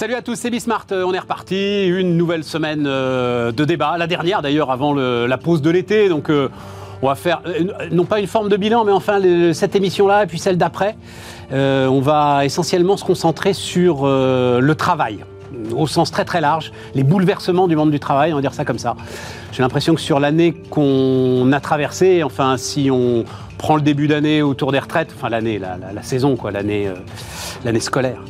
Salut à tous, c'est Bismart. Euh, on est reparti. Une nouvelle semaine euh, de débat. La dernière d'ailleurs avant la pause de l'été. Donc euh, on va faire, non pas une forme de bilan, mais enfin cette émission-là et puis celle d'après. On va essentiellement se concentrer sur le travail. Au sens très très large, les bouleversements du monde du travail, on va dire ça comme ça. J'ai l'impression que sur l'année qu'on a traversée, enfin si on prend le début d'année autour des retraites, enfin l'année, la, saison quoi, l'année l'année scolaire,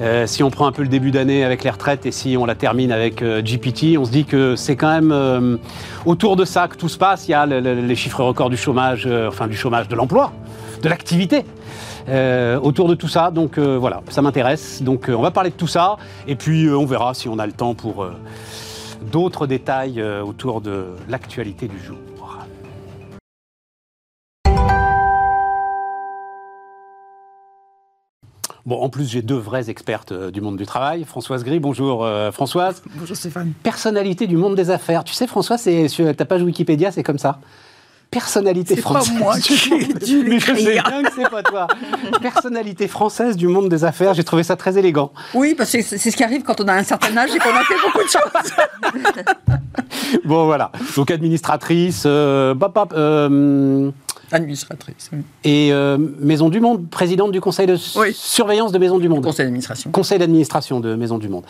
euh, si on prend un peu le début d'année avec les retraites et si on la termine avec euh, GPT, on se dit que c'est quand même euh, autour de ça que tout se passe. Il y a le- le- les chiffres records du chômage, enfin du chômage de l'emploi, de l'activité. autour de tout ça, donc voilà, ça m'intéresse. Donc on va parler de tout ça, et puis on verra si on a le temps pour d'autres détails autour de l'actualité du jour. Bon, en plus, j'ai deux vraies expertes euh, du monde du travail. Françoise Gris, bonjour euh, Françoise. Bonjour Stéphane. Personnalité du monde des affaires. Tu sais, François, c'est sur ta page Wikipédia, c'est comme ça. Personnalité C'est pas française. moi qui dû Mais je sais bien que c'est pas toi. Personnalité française du monde des affaires. J'ai trouvé ça très élégant. Oui, parce que c'est ce qui arrive quand on a un certain âge et qu'on a fait beaucoup de choses. Bon, voilà. Donc, administratrice, euh, euh, Administratrice. oui. et euh, Maison du Monde, présidente du conseil de Oui. surveillance de Maison du Monde. Conseil d'administration. Conseil d'administration de Maison du Monde.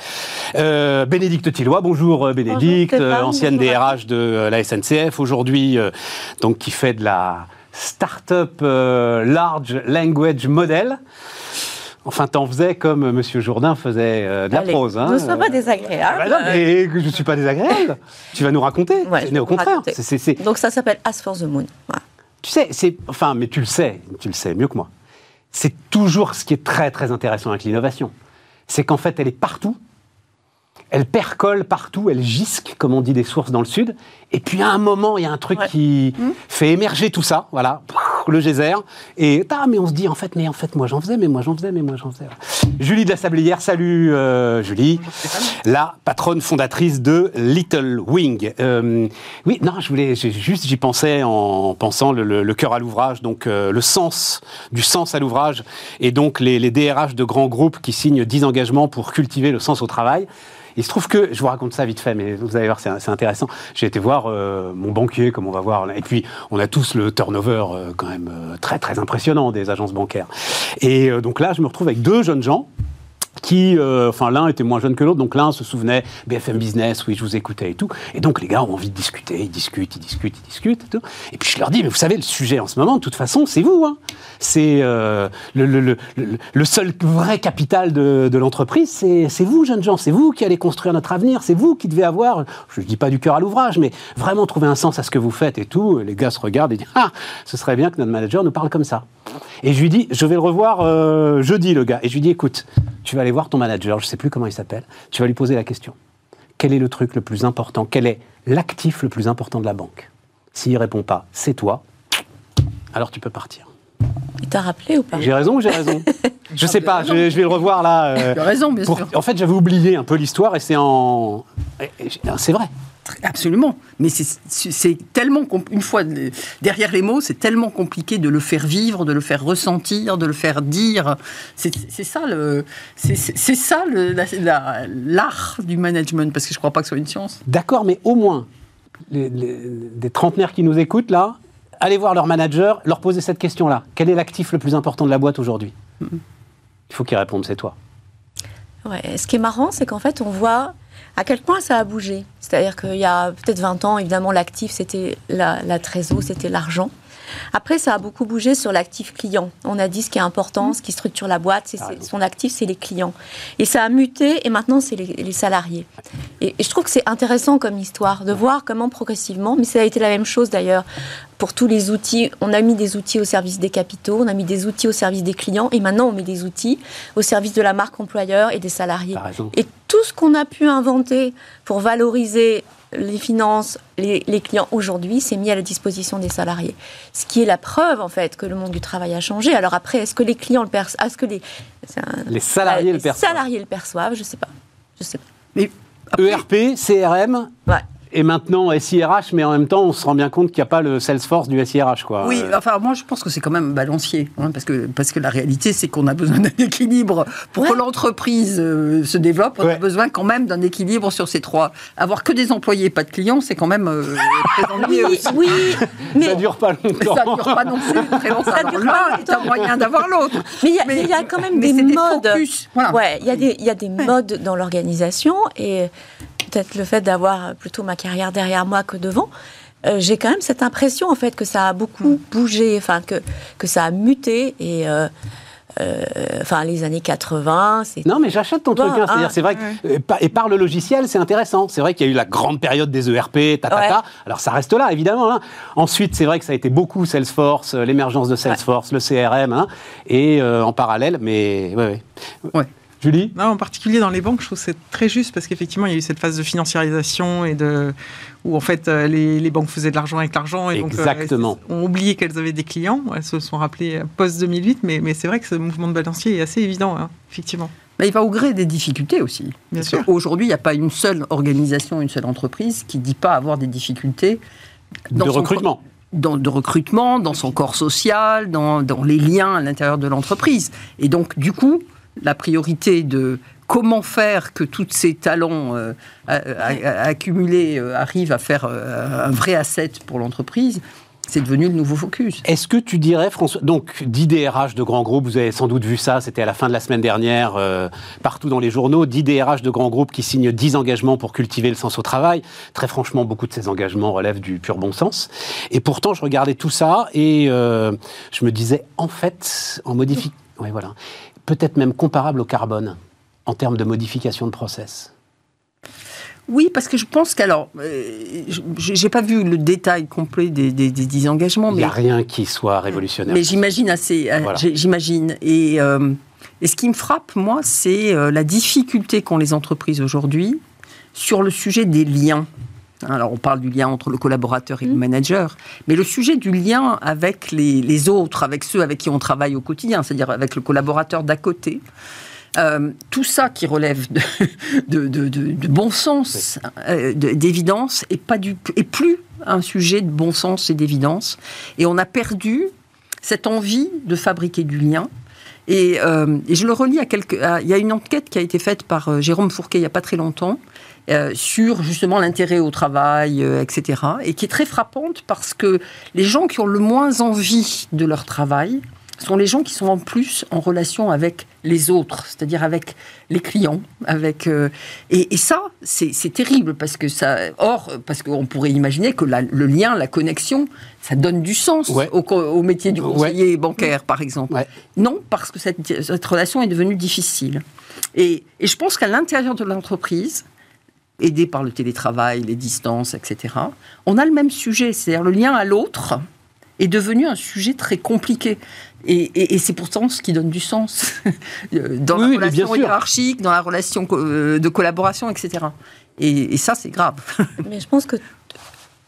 Euh, Bénédicte Tillois, bonjour euh, Bénédicte, Bonjour euh, ancienne bonjour DRH de euh, la SNCF, aujourd'hui euh, donc qui fait de la start-up euh, large language model. Enfin, t'en faisais comme euh, Monsieur Jourdain faisait euh, de la Allez, prose. hein. Ne sois pas Euh, désagréable. bah non, mais que je ne suis pas désagréable. tu vas nous raconter. Ouais, je mais au contraire, Donc ça s'appelle As for the Moon. Voilà. Tu sais, c'est, enfin, mais tu le sais, tu le sais mieux que moi. C'est toujours ce qui est très très intéressant avec l'innovation. C'est qu'en fait, elle est partout. Elle percole partout, elle gisque, comme on dit des sources dans le sud. Et puis à un moment, il y a un truc Ouais. qui fait émerger tout ça, voilà, le geyser. Et ah, mais on se dit en fait, mais en fait, moi j'en faisais, mais moi j'en faisais, mais moi j'en faisais. Julie de la Sablière, salut euh, Julie, la patronne fondatrice de Little Wing. Euh, oui, non, je voulais, juste j'y pensais en pensant le, le- le cœur à l'ouvrage, donc euh, le sens, du sens à l'ouvrage, et donc les, les DRH de grands groupes qui signent 10 engagements pour cultiver le sens au travail. Il se trouve que, je vous raconte ça vite fait, mais vous allez voir, c'est intéressant. J'ai été voir euh, mon banquier, comme on va voir, et puis on a tous le turnover euh, quand même euh, très très impressionnant des agences bancaires. Et donc là, je me retrouve avec deux jeunes gens qui, euh, enfin l'un était moins jeune que l'autre, donc l'un se souvenait BFM Business, oui je vous écoutais et tout, et donc les gars ont envie de discuter, ils discutent, ils discutent, ils discutent et tout, et puis je leur dis mais vous savez le sujet en ce moment de toute façon c'est vous, hein. c'est euh, le, seul vrai capital de, l'entreprise, c'est vous jeunes gens, c'est vous qui allez construire notre avenir, c'est vous qui devez avoir, je ne dis pas du cœur à l'ouvrage, mais vraiment trouver un sens à ce que vous faites et tout, les gars se regardent et disent ah ce serait bien que notre manager nous parle comme ça. Et je lui dis, je vais le revoir euh, jeudi, le gars. Et je lui dis, écoute, tu vas aller voir ton manager, je ne sais plus comment il s'appelle, tu vas lui poser la question. Quel est le truc le plus important? Quel est l'actif le plus important de la banque? S'il répond pas, c'est toi, alors tu peux partir. Il t'a rappelé ou pas J'ai raison ou j'ai raison? Je sais pas, je, vais- je vais le revoir là. euh, Tu as raison, bien pour- sûr. En fait, j'avais oublié un peu l'histoire et c'est en. C'est vrai. Absolument. Mais c'est- tellement, une fois de- derrière les mots, c'est tellement compliqué de le faire vivre, de le faire ressentir, de le faire dire. C'est ça le, c'est- ça le- la- la- l'art du management, parce que je crois pas que ce soit une science. D'accord, mais au moins, les- les- des trentenaires qui nous écoutent là, allez voir leur manager, leur poser cette question-là. Quel est l'actif le plus important de la boîte aujourd'hui? Il faut qu'ils répondent, c'est toi. Ouais, Ce qui est marrant, c'est qu'en fait, on voit à quel point ça a bougé. C'est-à-dire qu'il y a peut-être 20 ans, évidemment, l'actif, c'était la, la trésor, c'était l'argent. Après, ça a beaucoup bougé sur l'actif client. On a dit ce qui est important, ce qui structure la boîte, c'est Ah, c'est- son actif, c'est les clients. Et ça a muté, et maintenant, c'est les, les salariés. Et, et je trouve que c'est intéressant comme histoire de voir comment progressivement, mais ça a été la même chose d'ailleurs pour tous les outils. On a mis des outils au service des capitaux, on a mis des outils au service des clients, et maintenant, on met des outils au service de la marque employeur et des salariés. Et tout ce qu'on a pu inventer pour valoriser les finances, les, les clients aujourd'hui, c'est mis à la disposition des salariés. Ce qui est la preuve, en fait, que le monde du travail a changé. Alors après, est-ce que les clients le perçoivent Est-ce que les, un- Les salariés les le perçoivent. salariés le perçoivent Je sais pas. Je sais pas. Mais ERP, CRM, Ouais. Et maintenant, SIRH, mais en même temps, on se rend bien compte qu'il n'y a pas le Salesforce du SIRH, quoi. Oui, Euh, enfin, moi, je pense que c'est quand même balancier. hein, parce, que, parce que la réalité, c'est qu'on a besoin d'un équilibre. Pour Ouais. que l'entreprise euh, se développe, on Ouais. a besoin quand même d'un équilibre sur ces trois. Avoir que des employés, pas de clients, c'est quand même euh, très ennuyeux Oui, oui, mais ça dure pas longtemps. Ça ne dure pas non plus très longtemps. Ça dure l'un pas est un moyen d'avoir l'autre. Mais il y, a- y quand même des modes. focus, voilà. Ouais, il y a des, il y a des modes dans l'organisation et peut-être le fait d'avoir plutôt ma carrière derrière moi que devant. euh, j'ai quand même cette impression en fait que ça a beaucoup bougé, enfin que, que ça a muté et euh, euh, enfin les années 80, c'est Non, mais j'achète ton truc. Hein. C'est-à-dire, ah, c'est vrai que, par- et par le logiciel, c'est intéressant. C'est vrai qu'il y a eu la grande période des ERP, ta, ta, Ouais. ta. Alors, ça reste là, évidemment. hein. Ensuite, c'est vrai que ça a été beaucoup Salesforce, l'émergence de Salesforce, le CRM, hein, et euh, en parallèle, mais ouais, ouais. Ouais. Julie? Non, en particulier dans les banques, je trouve que c'est très juste parce qu'effectivement, il y a eu cette phase de financiarisation et de où en fait euh, les, les banques faisaient de l'argent avec l'argent et donc euh, Exactement. oublié qu'elles avaient des clients. Elles se sont rappelées post 2008, mais, mais c'est vrai que ce mouvement de balancier est assez évident, hein, effectivement. Mais il va au gré des difficultés aussi. Bien Parce sûr. qu'aujourd'hui, il n'y a pas une seule organisation, une seule entreprise qui ne dit pas avoir des difficultés dans De son recrutement. dans- de recrutement, dans son corps social, dans, dans les liens à l'intérieur de l'entreprise. Et donc, du coup, la priorité de comment faire que tous ces talents euh, accumulés euh, arrivent à faire euh, un vrai asset pour l'entreprise, c'est devenu le nouveau focus. Est-ce que tu dirais, François, donc d'IDRH de grands groupes, vous avez sans doute vu ça, c'était à la fin de la semaine dernière, partout dans les journaux, d'IDRH de grands groupes qui signent 10 engagements pour cultiver le sens au travail. Très franchement, beaucoup de ces engagements relèvent du pur bon sens. Et pourtant, je regardais tout ça et je me disais, en fait, en modifiant, oui, voilà, peut-être même comparable au carbone en termes de modification de process. Oui, parce que je pense qu'alors, euh, je n'ai pas vu le détail complet des, des, des 10 engagements, Il n'y a rien qui soit révolutionnaire. Mais j'imagine assez, euh, Voilà. j'ai- j'imagine. Et, euh, et ce qui me frappe, moi, c'est euh, la difficulté qu'ont les entreprises aujourd'hui sur le sujet des liens. Alors, on parle du lien entre le collaborateur et le manager, mais le sujet du lien avec les, les autres, avec ceux avec qui on travaille au quotidien, c'est-à-dire avec le collaborateur d'à côté. Euh, tout ça qui relève de, de, de- de- de bon sens, euh, de- d'évidence, et pas du, et plus un sujet de bon sens et d'évidence. Et on a perdu cette envie de fabriquer du lien. Et, euh, et je le relis à quelques. à- il y a une enquête qui a été faite par Jérôme Fourquet il n'y a pas très longtemps euh, sur justement l'intérêt au travail, euh, etc. Et qui est très frappante parce que les gens qui ont le moins envie de leur travail sont les gens qui sont en plus en relation avec les autres, c'est-à-dire avec les clients, avec euh, et, et ça c'est terrible parce que ça or parce qu'on pourrait imaginer que la- le lien, la connexion, ça donne du sens Ouais. au, métier du Ouais. conseiller bancaire par exemple. Ouais. Non, parce que cette, cette relation est devenue difficile. Et, et je pense qu'à l'intérieur de l'entreprise, aidé par le télétravail, les distances, etc., on a le même sujet, c'est-à-dire le lien à l'autre est devenu un sujet très compliqué. Et, et- et c'est pourtant ce qui donne du sens dans Oui, la relation hiérarchique, dans la relation euh, de collaboration, etc. Et, et ça, c'est grave. Mais je pense que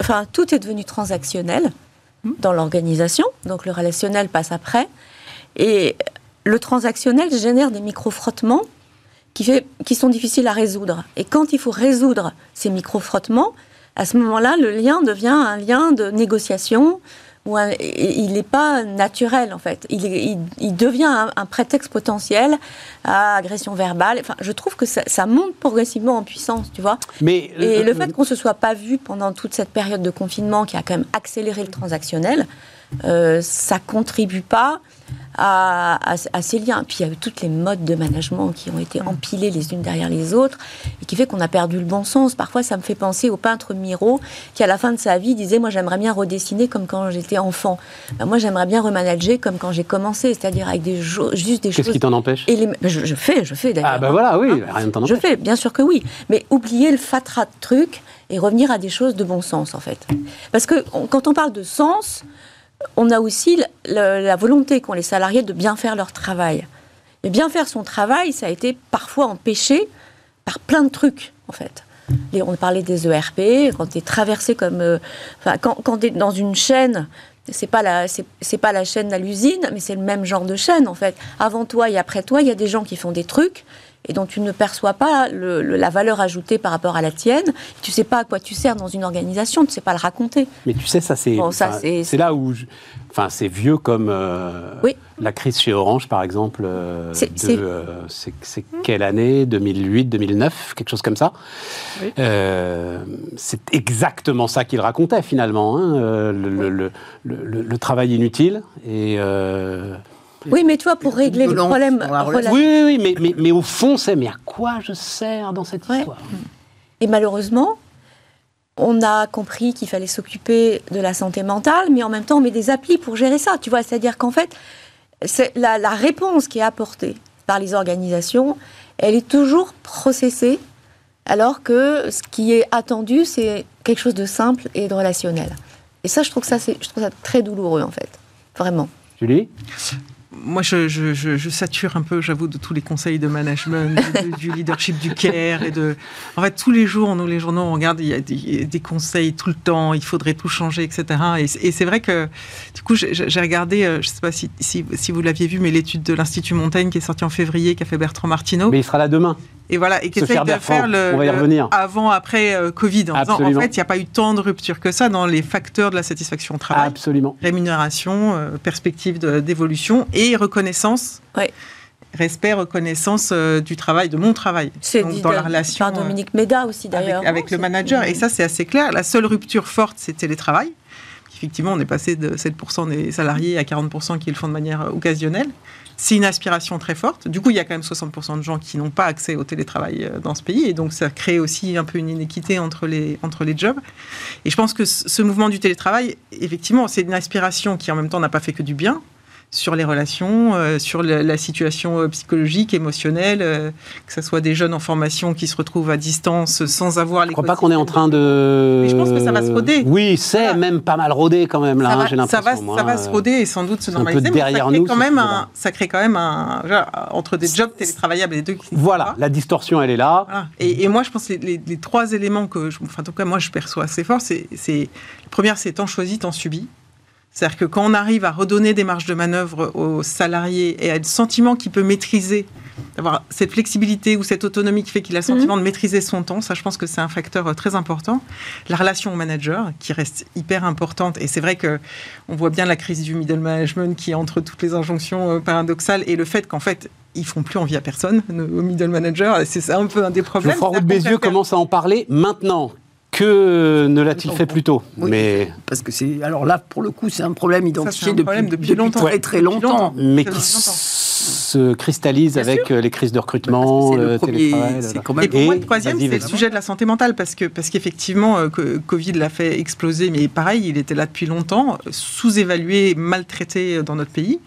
enfin, tout est devenu transactionnel dans l'organisation, donc le relationnel passe après. Et le transactionnel génère des micro-frottements qui, fait, qui sont difficiles à résoudre. Et quand il faut résoudre ces micro-frottements, à ce moment-là, le lien devient un lien de négociation. Où un- et il n'est pas naturel en fait. Il, est- il- il devient un, un prétexte potentiel à agression verbale. Enfin, je trouve que ça, ça monte progressivement en puissance, tu vois. Mais Et euh, le fait qu'on ne se soit pas vu pendant toute cette période de confinement qui a quand même accéléré le transactionnel, euh, ça contribue pas à, à- à ces liens. Puis il y a eu toutes les modes de management qui ont été empilées les unes derrière les autres et qui fait qu'on a perdu le bon sens. Parfois, ça me fait penser au peintre Miro qui, à la fin de sa vie, disait Moi, j'aimerais bien redessiner comme quand j'étais enfant. Ben, moi, j'aimerais bien remanager comme quand j'ai commencé, c'est-à-dire avec des juste des qu'est-ce choses. qui t'en empêche? Et les- ben, je, je fais, je fais d'ailleurs. Ah bah voilà, oui, Hein? rien ne t'en Je empêche. fais, bien sûr que oui. Mais oublier le fatras de trucs et revenir à des choses de bon sens, en fait. Parce que on- quand on parle de sens, on a aussi la volonté qu'ont les salariés de bien faire leur travail. Mais bien faire son travail, ça a été parfois empêché par plein de trucs, en fait. On parlait des ERP, quand tu es traversé comme. euh, enfin, quand, quand tu es dans une chaîne, c'est pas la c'est pas la chaîne à l'usine, mais c'est le même genre de chaîne en fait. Avant toi et après toi, il y a des gens qui font des trucs et dont tu ne perçois pas le- le- la valeur ajoutée par rapport à la tienne. Tu sais pas à quoi tu sers dans une organisation, tu sais pas le raconter. Mais tu sais, ça c'est. Bon, c'est- c'est là où. je- Enfin, c'est vieux comme euh, Oui. la crise chez Orange, par exemple. euh, C'est- euh, quelle année? 2008, 2009, quelque chose comme ça. Oui. Euh, c'est exactement ça qu'il racontait finalement, hein, euh, le, le- le- le- le- le travail inutile et. Oui, mais toi, pour régler le problème Oui, oui, oui, mais, mais, mais au fond, c'est mais à quoi je sers dans cette Ouais. histoire? Et malheureusement, on a compris qu'il fallait s'occuper de la santé mentale, mais en même temps, on met des applis pour gérer ça. Tu vois, c'est-à-dire qu'en fait, c'est la, la réponse qui est apportée par les organisations, elle est toujours processée, alors que ce qui est attendu, c'est quelque chose de simple et de relationnel. Et ça, je trouve que ça, c'est, je trouve ça très douloureux, en fait. Vraiment. Julie? Moi, je, sature un peu, j'avoue, de tous les conseils de management, du leadership du care et de. En fait, tous les jours, nous, les journaux, on regarde, il y a des, conseils tout le temps, il faudrait tout changer, etc. Et, c'est- vrai que, du coup, j'ai regardé, euh, je ne sais pas si, si, vous l'aviez vu, mais l'étude de l'Institut Montaigne qui est sortie en février, qui a fait Bertrand Martineau. Mais il sera là demain. Et voilà, et qui essaye faire de Bertrand, faire le, on va y le revenir. avant-après euh, Covid, en disant, en fait, il n'y a pas eu tant de rupture que ça dans les facteurs de la satisfaction au travail Absolument. rémunération, euh, perspective d'évolution et reconnaissance. Respect, reconnaissance euh, du travail, de mon travail. C'est dit dans de- la relation par Dominique Méda aussi, avec, d'ailleurs. avec Non, le manager. Et ça, c'est assez clair. La seule rupture forte, c'est le télétravail. Effectivement, on est passé de 7% des salariés à 40% qui le font de manière occasionnelle. C'est une aspiration très forte. Du coup, il y a quand même 60% de gens qui n'ont pas accès au télétravail euh, dans ce pays. Et donc, ça crée aussi un peu une inéquité entre les, entre les jobs. Et je pense que ce ce mouvement du télétravail, effectivement, c'est une aspiration qui, en même temps, n'a pas fait que du bien sur les relations, euh, sur la, la situation euh, psychologique, émotionnelle, euh, que ce soit des jeunes en formation qui se retrouvent à distance sans avoir les Je crois pas qu'on est en train de. Mais je pense que ça va se roder. Oui, c'est Voilà. même pas mal rodé quand même là. ça hein, va, j'ai ça va, moi, ça va hein. se roder et sans doute se c'est un peu normaliser. mais derrière ça crée nous, quand même un, ça crée quand même un entre des jobs télétravaillables et deux. qui Voilà, pas. la distorsion, elle est là. Voilà. Et, et moi, je pense que les, les- les trois éléments que, je, enfin, en tout cas, moi, je perçois assez fort, c'est, c'est première, c'est tant choisi, tant subi. C'est-à-dire que quand on arrive à redonner des marges de manœuvre aux salariés et à le sentiment qu'il peut maîtriser, d'avoir cette flexibilité ou cette autonomie qui fait qu'il a le sentiment de maîtriser son temps, ça, je pense que c'est un facteur euh, très important. La relation au manager, qui reste hyper importante. Et c'est vrai que on voit bien la crise du middle management qui est entre toutes les injonctions euh, paradoxales et le fait qu'en fait, ils font plus envie à personne, nos middle managers. C'est ça un peu un des problèmes. Qu'on Bézieux commence à en parler maintenant. Que ne l'a-t-il fait plus tôt Oui. Mais, Parce que c'est. Alors là, pour le coup, c'est un problème identifié un depuis, problème depuis longtemps. très très longtemps. mais qui se cristallise Bien avec euh, les crises de Parce recrutement, le le premier- quand même- Et pour moi, le troisième, c'est le sujet de la santé mentale, parce que parce qu'effectivement, euh, que Covid l'a fait exploser, mais pareil, il était là depuis longtemps, sous-évalué, maltraité euh, dans notre pays.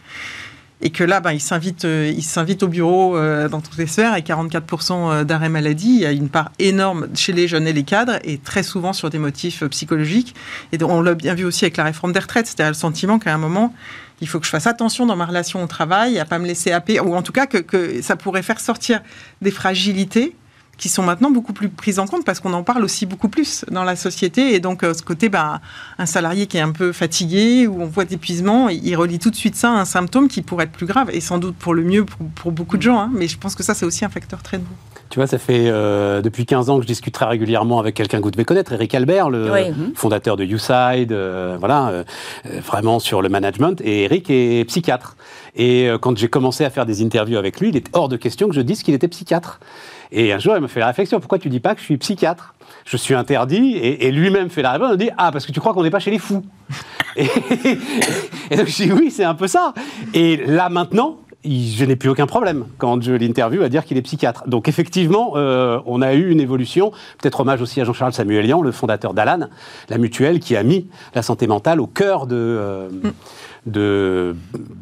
Et que là, ben, il s'invite, euh, au bureau euh, dans toutes les sphères, et 44% d'arrêt maladie. Il y a une part énorme chez les jeunes et les cadres, et très souvent sur des motifs euh, psychologiques. Et on l'a bien vu aussi avec la réforme des retraites, c'est-à-dire le sentiment qu'à un moment, il faut que je fasse attention dans ma relation au travail, à pas me laisser happer, ou en tout cas que ça pourrait faire sortir des fragilités qui sont maintenant beaucoup plus prises en compte parce qu'on en parle aussi beaucoup plus dans la société. Et donc, euh, ce côté, ben, un salarié qui est un peu fatigué ou on voit d'épuisement, il relie tout de suite ça à un symptôme qui pourrait être plus grave et sans doute pour le mieux pour, pour beaucoup de gens. hein. mais je pense que ça, c'est aussi un facteur très nouveau. Tu vois, ça fait euh, depuis 15 ans que je discute très régulièrement avec quelqu'un que vous devez connaître, Eric Albert, le Oui. fondateur de YouSide, euh, voilà, euh, vraiment sur le management. Et Eric est psychiatre. Et euh, quand j'ai commencé à faire des interviews avec lui, il était hors de question que je dise qu'il était psychiatre. Et un jour, il me fait la réflexion pourquoi tu dis pas que je suis psychiatre? Je suis interdit. Et, lui-même fait la réponse me dit ah parce que tu crois qu'on n'est pas chez les fous. et, donc je dis oui, c'est un peu ça. Et là maintenant. je n'ai plus aucun problème quand je l'interview à dire qu'il est psychiatre. Donc effectivement, euh, on a eu une évolution, peut-être hommage aussi à Jean-Charles Samuelian, le fondateur d'Alan, la mutuelle qui a mis la santé mentale au cœur de, euh, de,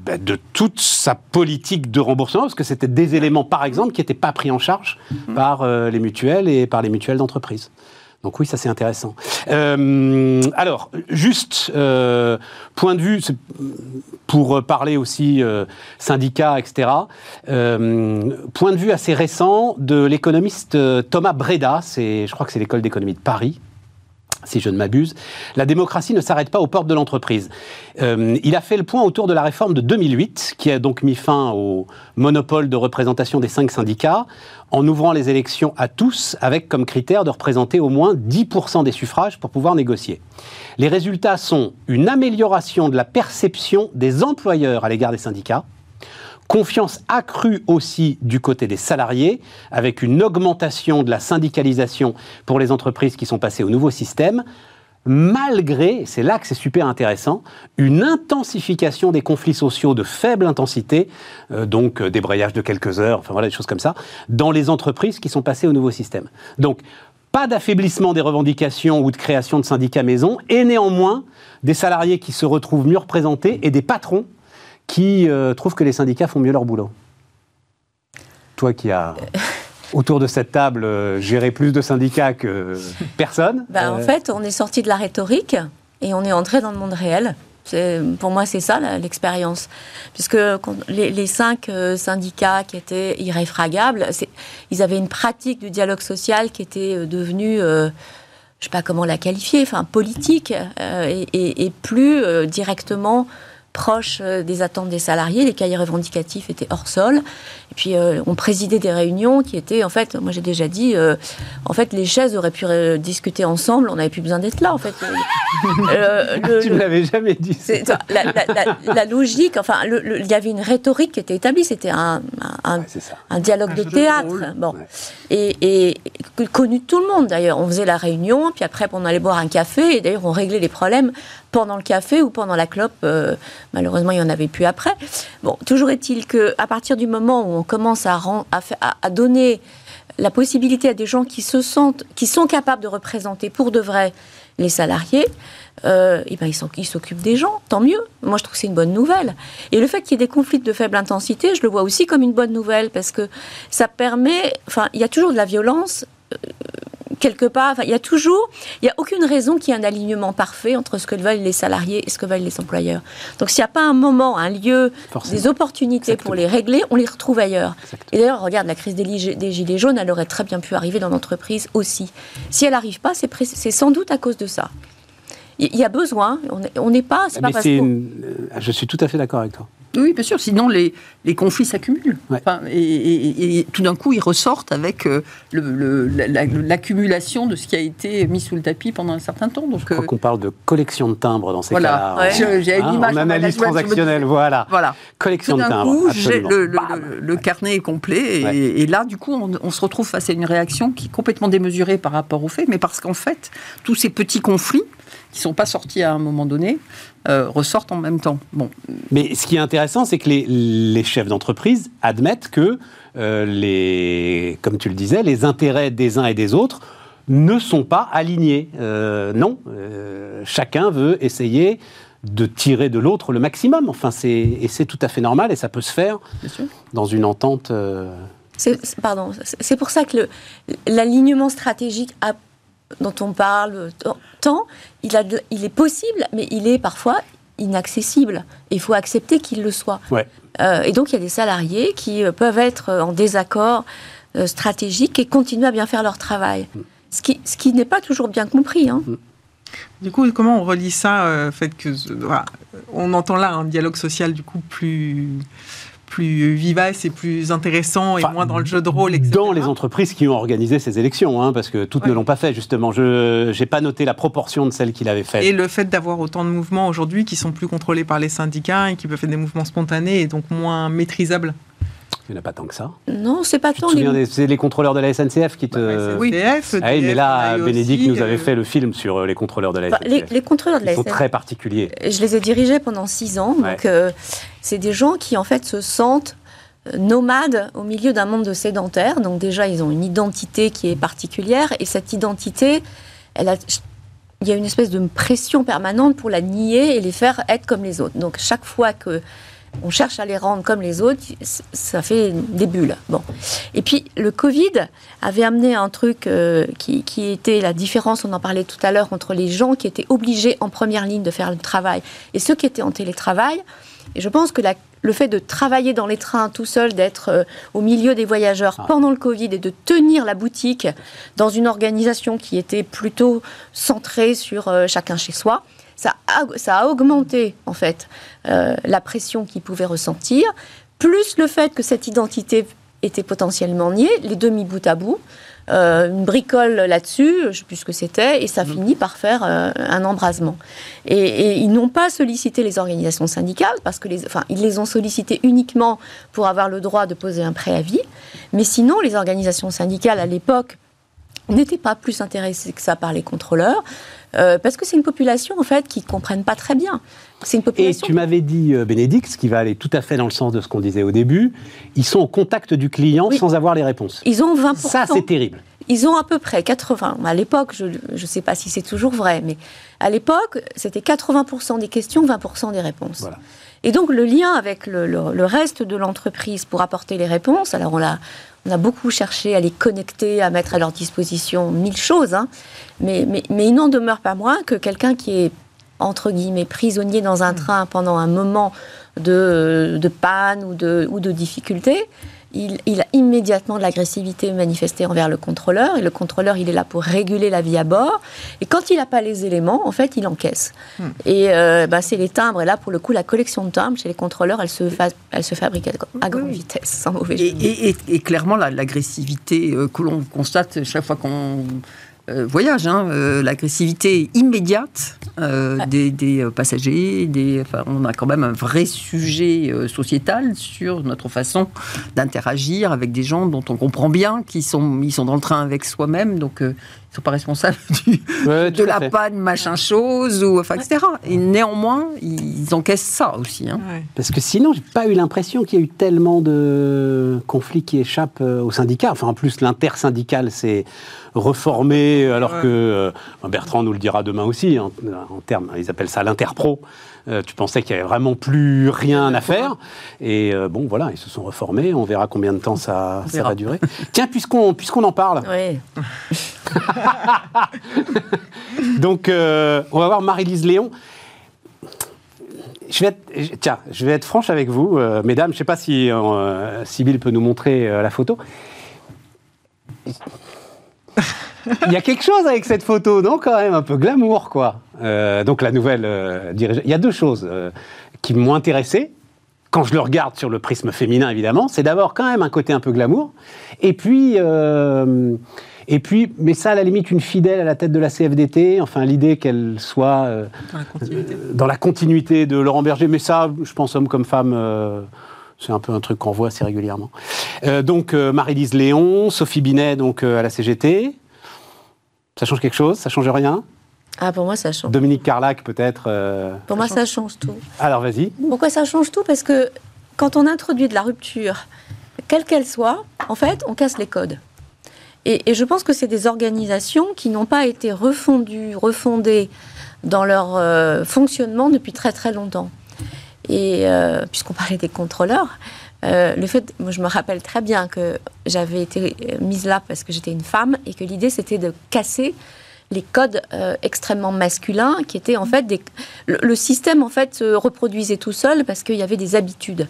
bah, de toute sa politique de remboursement, parce que c'était des éléments, par exemple, qui n'étaient pas pris en charge par euh, les mutuelles et par les mutuelles d'entreprise. Donc oui, ça c'est intéressant. Euh, alors, juste euh, point de vue, pour parler aussi euh, syndicats, etc. point de vue assez récent de l'économiste Thomas Breda, c'est, je crois que c'est l'école d'économie de Paris, si je ne m'abuse, la démocratie ne s'arrête pas aux portes de l'entreprise. Euh, il a fait le point autour de la réforme de 2008, qui a donc mis fin au monopole de représentation des cinq syndicats, en ouvrant les élections à tous, avec comme critère de représenter au moins 10% des suffrages pour pouvoir négocier. Les résultats sont une amélioration de la perception des employeurs à l'égard des syndicats, Confiance accrue aussi du côté des salariés, avec une augmentation de la syndicalisation pour les entreprises qui sont passées au nouveau système, malgré, c'est là que c'est super intéressant, une intensification des conflits sociaux de faible intensité, euh, donc euh, débrayage de quelques heures, enfin voilà des choses comme ça, dans les entreprises qui sont passées au nouveau système. Donc, pas d'affaiblissement des revendications ou de création de syndicats maison, et néanmoins des salariés qui se retrouvent mieux représentés et des patrons qui euh, trouve que les syndicats font mieux leur boulot Toi qui as, autour de cette table, euh, géré plus de syndicats que personne. Ben, En euh, fait, on est sorti de la rhétorique et on est entré dans le monde réel. Pour moi, c'est ça l'expérience. Puisque les, cinq syndicats qui étaient irréfragables, ils avaient une pratique du dialogue social qui était devenue, je ne sais pas comment la qualifier, enfin politique et, et, plus directement proche euh, des attentes des salariés. Les cahiers revendicatifs étaient hors sol. Et puis, euh, on présidait des réunions qui étaient, en fait, moi j'ai déjà dit, euh, en fait, les chaises auraient pu discuter ensemble, on n'avait plus besoin d'être là, en fait. tu ne l'avais jamais dit. La, logique, enfin, il y avait une rhétorique qui était établie, c'était un, un, dialogue de théâtre. bon. Et, et, connu de tout le monde, d'ailleurs. On faisait la réunion, puis après, on allait boire un café, et d'ailleurs, on réglait les problèmes pendant le café ou pendant la clope. Euh, malheureusement, il n'y en avait plus après. Bon, toujours est-il qu'à partir du moment où on commence à, donner la possibilité à des gens qui se sentent, qui sont capables de représenter pour de vrai les salariés, euh, et ben ils s'occupent des gens, tant mieux. Moi, je trouve que c'est une bonne nouvelle. Et le fait qu'il y ait des conflits de faible intensité, je le vois aussi comme une bonne nouvelle parce que ça permet. Enfin, il y a toujours de la violence. Quelque part, il y a toujours, il n'y a aucune raison qu'il y ait un alignement parfait entre ce que veulent les salariés et ce que veulent les employeurs. Donc s'il n'y a pas un moment, un lieu, des opportunités pour les régler, on les retrouve ailleurs. Et d'ailleurs, regarde, la crise des, des, Gilets jaunes, elle aurait très bien pu arriver dans l'entreprise aussi. Si elle n'arrive pas, c'est sans doute à cause de ça. Il y a besoin, on n'est pas... Pas parce euh, Je suis tout à fait d'accord avec toi. Oui, bien sûr, sinon les, les conflits s'accumulent. et, tout d'un coup, ils ressortent avec euh, l'accumulation de ce qui a été mis sous le tapis pendant un certain temps. Donc, je crois euh, qu'on parle de collection de timbres dans ces cas-là. J'ai une hein, image en analyse transactionnelle, voilà. voilà. Collection de timbres. Coup, le, le, carnet est complet. Et, là, du coup, on, on, se retrouve face à une réaction qui est complètement démesurée par rapport aux faits, mais parce qu'en fait, tous ces petits conflits qui ne sont pas sortis à un moment donné, euh, ressortent en même temps. Bon. Mais ce qui est intéressant, c'est que les, chefs d'entreprise admettent que, euh, les, comme tu le disais, les intérêts des uns et des autres ne sont pas alignés. Euh, non, chacun veut essayer de tirer de l'autre le maximum. Enfin, c'est, et c'est tout à fait normal et ça peut se faire dans une entente. C'est, pardon, c'est pour ça que l'alignement stratégique a dont on parle tant, il, a, il est possible, mais il est parfois inaccessible. Il faut accepter qu'il le soit. Euh, et donc, il y a des salariés qui euh, peuvent être en désaccord euh, stratégique et continuer à bien faire leur travail. Mm. Ce qui, ce qui n'est pas toujours bien compris. Hein. Mm. Du coup, comment on relie ça, fait que on entend là un dialogue social du coup plus plus vivace et plus intéressant et moins dans le jeu de rôle, etc. Dans les entreprises qui ont organisé ces élections, hein, parce que toutes ne l'ont pas fait, justement. Je n'ai pas noté la proportion de celles qui l'avaient fait. Et le fait d'avoir autant de mouvements aujourd'hui qui sont plus contrôlés par les syndicats et qui peuvent faire des mouvements spontanés et donc moins maîtrisables il n'y en a pas tant que ça. Non, c'est pas tant. C'est les contrôleurs de la SNCF qui te. Bah, oui, ah, mais là, Bénédicte nous avait euh, fait le film sur euh, les contrôleurs de la SNCF. Les, contrôleurs de la Ils sont très particuliers. Je les ai dirigés pendant six ans. Donc, euh, c'est des gens qui, en fait, se sentent nomades au milieu d'un monde de sédentaires. Donc, déjà, ils ont une identité qui est particulière. Et cette identité, il y a une espèce de pression permanente pour la nier et les faire être comme les autres. Donc chaque fois que on cherche à les rendre comme les autres, ça fait des bulles. Bon. Et puis le Covid avait amené un truc euh, qui, était la différence, on en parlait tout à l'heure, entre les gens qui étaient obligés en première ligne de faire le travail et ceux qui étaient en télétravail. Et je pense que le fait de travailler dans les trains tout seul, d'être euh, au milieu des voyageurs pendant le Covid et de tenir la boutique dans une organisation qui était plutôt centrée sur euh, chacun chez soi, ça a, ça a augmenté en fait euh, la pression qu'ils pouvaient ressentir, plus le fait que cette identité était potentiellement niée, les deux mis bout à bout. Euh, une bricole là-dessus, je ne sais plus ce que c'était, et ça finit par faire euh, un embrasement. Et, et ils n'ont pas sollicité les organisations syndicales, parce que les, enfin, ils les ont sollicitées uniquement pour avoir le droit de poser un préavis. Mais sinon, les organisations syndicales, à l'époque, n'étaient pas plus intéressées que ça par les contrôleurs, euh, parce que c'est une population, en fait, qui ne comprennent pas très bien. C'est une Et population... tu m'avais dit, euh, Bénédicte, ce qui va aller tout à fait dans le sens de ce qu'on disait au début, ils sont au contact du client Oui. sans avoir les réponses. Ils ont 20%. Ça, c'est terrible. Ils ont à peu près 80. À l'époque, je ne sais pas si c'est toujours vrai, mais à l'époque, c'était 80% des questions, 20% des réponses. Voilà. Et donc, le lien avec le, le- le reste de l'entreprise pour apporter les réponses, alors on a, on a beaucoup cherché à les connecter, à mettre à leur disposition mille choses, hein, mais, mais, mais il n'en demeure pas moins que quelqu'un qui est, entre guillemets, prisonnier dans un train pendant un moment de, de panne ou de, ou de difficulté, il, il a immédiatement de l'agressivité manifestée envers le contrôleur. Et le contrôleur, il est là pour réguler la vie à bord. Et quand il n'a pas les éléments, en fait, il encaisse. Et euh, bah, c'est les timbres. Et là, pour le coup, la collection de timbres chez les contrôleurs, elle se, fa- elle se fabrique à, à grande Oui. vitesse, sans mauvais jeu Et, et- et- et clairement, la- l'agressivité euh, que l'on constate chaque fois qu'on euh, voyage, hein, euh, l'agressivité immédiate euh, des, des, passagers, des, enfin, on a quand même un vrai sujet sociétal sur notre façon d'interagir avec des gens dont on comprend bien qu'ils sont, ils sont dans le train avec soi-même, donc ils ne sont pas responsables du, Ouais, de la fait. panne, machin chose, ou, enfin, etc. Et néanmoins, ils encaissent ça aussi. hein. Ouais. Parce que sinon, j'ai pas eu l'impression qu'il y a eu tellement de conflits qui échappent euh, au syndicat. Enfin, en plus, l'intersyndical s'est reformé, alors Ouais. que euh, Bertrand nous le dira demain aussi. En, en termes, ils appellent ça l'interpro. Euh, tu pensais qu'il y avait vraiment plus rien à faire, et euh, bon, voilà, ils se sont reformés. On verra combien de temps ça, ça va durer. Tiens, puisqu'on puisqu'on en parle, Ouais. donc euh, on va voir Marie-Lise Léon. Tiens, je vais être franche avec vous, euh, mesdames. Je ne sais pas si euh, Sybille peut nous montrer euh, la photo. Il y a quelque chose avec cette photo, non Quand même, un peu glamour, quoi. Donc la nouvelle dirigeante. Il y a deux choses qui m'ont intéressé. Quand je le regarde sur le prisme féminin, évidemment, c'est d'abord quand même un côté un peu glamour. Et puis, et puis, mais ça, à la limite, une fidèle à la tête de la CFDT. Enfin, l'idée qu'elle soit euh, Dans la continuité. euh, dans la continuité de Laurent Berger. Mais ça, je pense, homme comme femme, euh, c'est un peu un truc qu'on voit assez régulièrement. Euh, donc, euh, Marie-Lise Léon, Sophie Binet, donc euh, à la CGT. Ça change quelque chose? Ça change rien? Ah, pour moi, ça change. Dominique Carlac, peut-être. euh, Pour moi, ça change tout. Alors, vas-y. Pourquoi ça change tout? Parce que quand on introduit de la rupture, quelle qu'elle soit, en fait, on casse les codes. Et, je pense que c'est des organisations qui n'ont pas été refondues, refondées dans leur euh, fonctionnement depuis très très longtemps. Et euh, puisqu'on parlait des contrôleurs, euh, le fait, moi je me rappelle très bien que j'avais été mise là parce que j'étais une femme et que l'idée c'était de casser les codes extrêmement masculins qui étaient en fait des... Le, le système en fait se reproduisait tout seul parce qu'il y avait des habitudes.